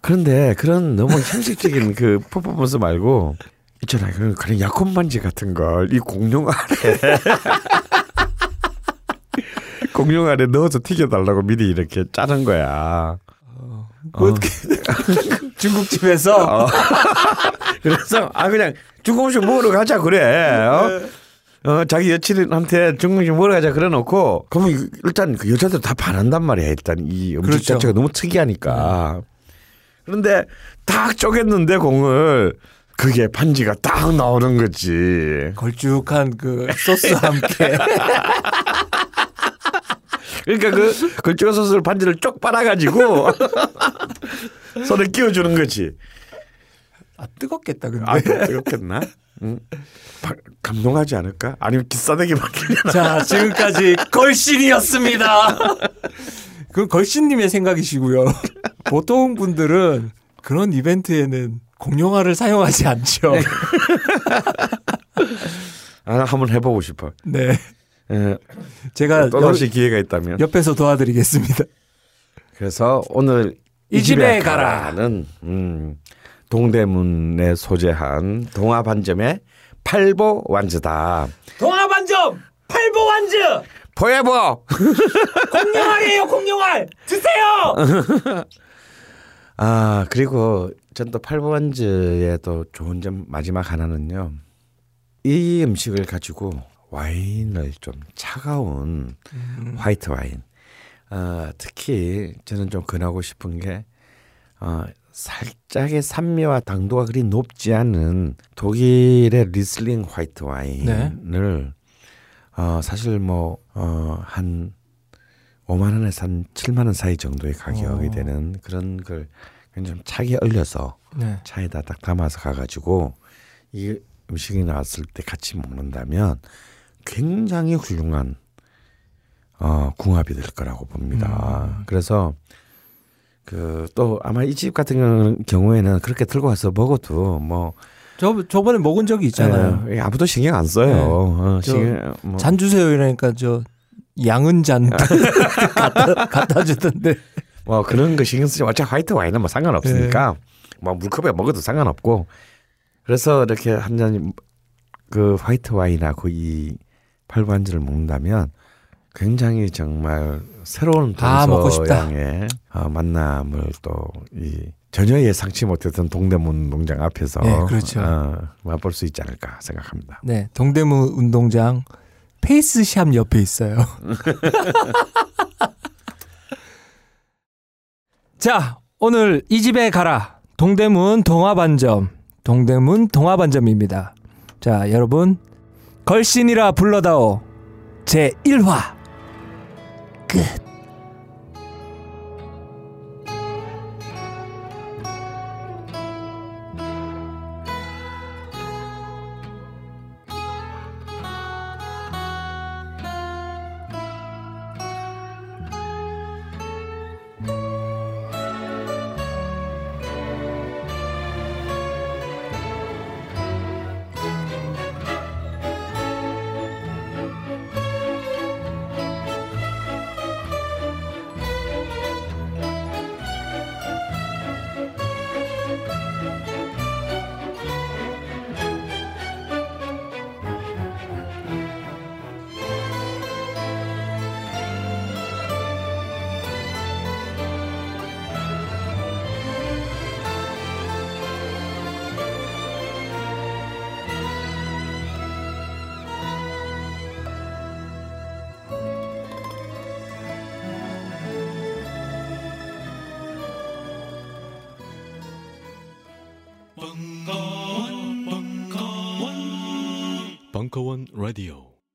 그런데 그런 너무 형식적인 그 퍼포먼스 말고 있잖아요. 그런 그런 약혼 반지 같은 걸 이 공룡알 안에 공룡 안에 넣어서 튀겨달라고 미리 이렇게 짜는 거야. 뭐 중국집에서 어. 그래서 아 그냥 중국 음식 먹으러 가자 그래. 어? 어 자기 여친한테 중국 음식 먹으러 가자 그래 놓고 그러면 이- 일단 그 여자들 다 반한단 말이야. 일단 이 음식 그렇죠. 자체가 너무 특이하니까. 그런데 딱 쪼갰는데 공을 그게 반지가 딱 나오는 거지. 걸쭉한 그 소스와 함께 그러니까 그 걸쭉한 소스를 반지를 쪽 빨아가지고 손에 끼워주는 거지. 아 뜨겁겠다 근데. 아 뜨겁겠나? 응? 바- 감동하지 않을까? 아니면 기싸대기 받기려나? 자 지금까지 걸신이었습니다. 그 걸신님의 생각이시고요. 보통 분들은 그런 이벤트에는 공룡화를 사용하지 않죠. 아, 한번 해보고 싶어. 네, 예, 제가 또 다시 기회가 있다면. 옆에서 도와드리겠습니다. 그래서 오늘 이 집에 가라. 가라는 음, 동대문에 소재한 동아반점의 팔보 완즈다. 동아반점 팔보 완즈 포에버. 공룡알이에요 공룡알 드세요. 아 그리고 전 또 팔보 완즈의 또 좋은 점 마지막 하나는요. 이 음식을 가지고 와인을 좀 차가운 화이트 와인. 어, 특히 저는 좀 권하고 싶은 게 어, 살짝의 산미와 당도가 그리 높지 않은 독일의 리슬링 화이트 와인을 어, 사실 뭐한 5만 원에서 한 7만 원 사이 정도의 가격이 어. 되는 그런 걸 굉장히 좀 차게 얼려서 네. 차에다 딱 담아서 가가지고 이 음식이 나왔을 때 같이 먹는다면 굉장히 훌륭한 어, 궁합이 될 거라고 봅니다. 그래서 그 또 아마 이 집 같은 경우- 경우에는 그렇게 들고 와서 먹어도 뭐 저 저번에 먹은 적이 있잖아요. 예, 아무도 신경 안 써요. 네. 어, 저 신경, 뭐. 잔 주세요 이러니까 저 양은 잔 갖다, 갖다 주던데. 뭐 그런 거 신경 쓰지 마. 어차피 화이트 와인은 뭐 상관없으니까 뭐 물컵에 먹어도 상관없고 그래서 이렇게 한 잔 그 화이트 와인하고 이 팔반지를 먹는다면 굉장히 정말 새로운 아. 동서양의 어, 만남을 또이 전혀 예상치 못했던 동대문 농장 앞에서 네, 그렇죠. 어, 맛볼 수 있지 않을까 생각합니다. 네, 동대문 운동장 페이스샵 옆에 있어요. 자, 오늘 이 집에 가라. 동대문 동화반점. 동대문 동화반점입니다. 자, 여러분 걸신이라 불러다오 제 1화 끝.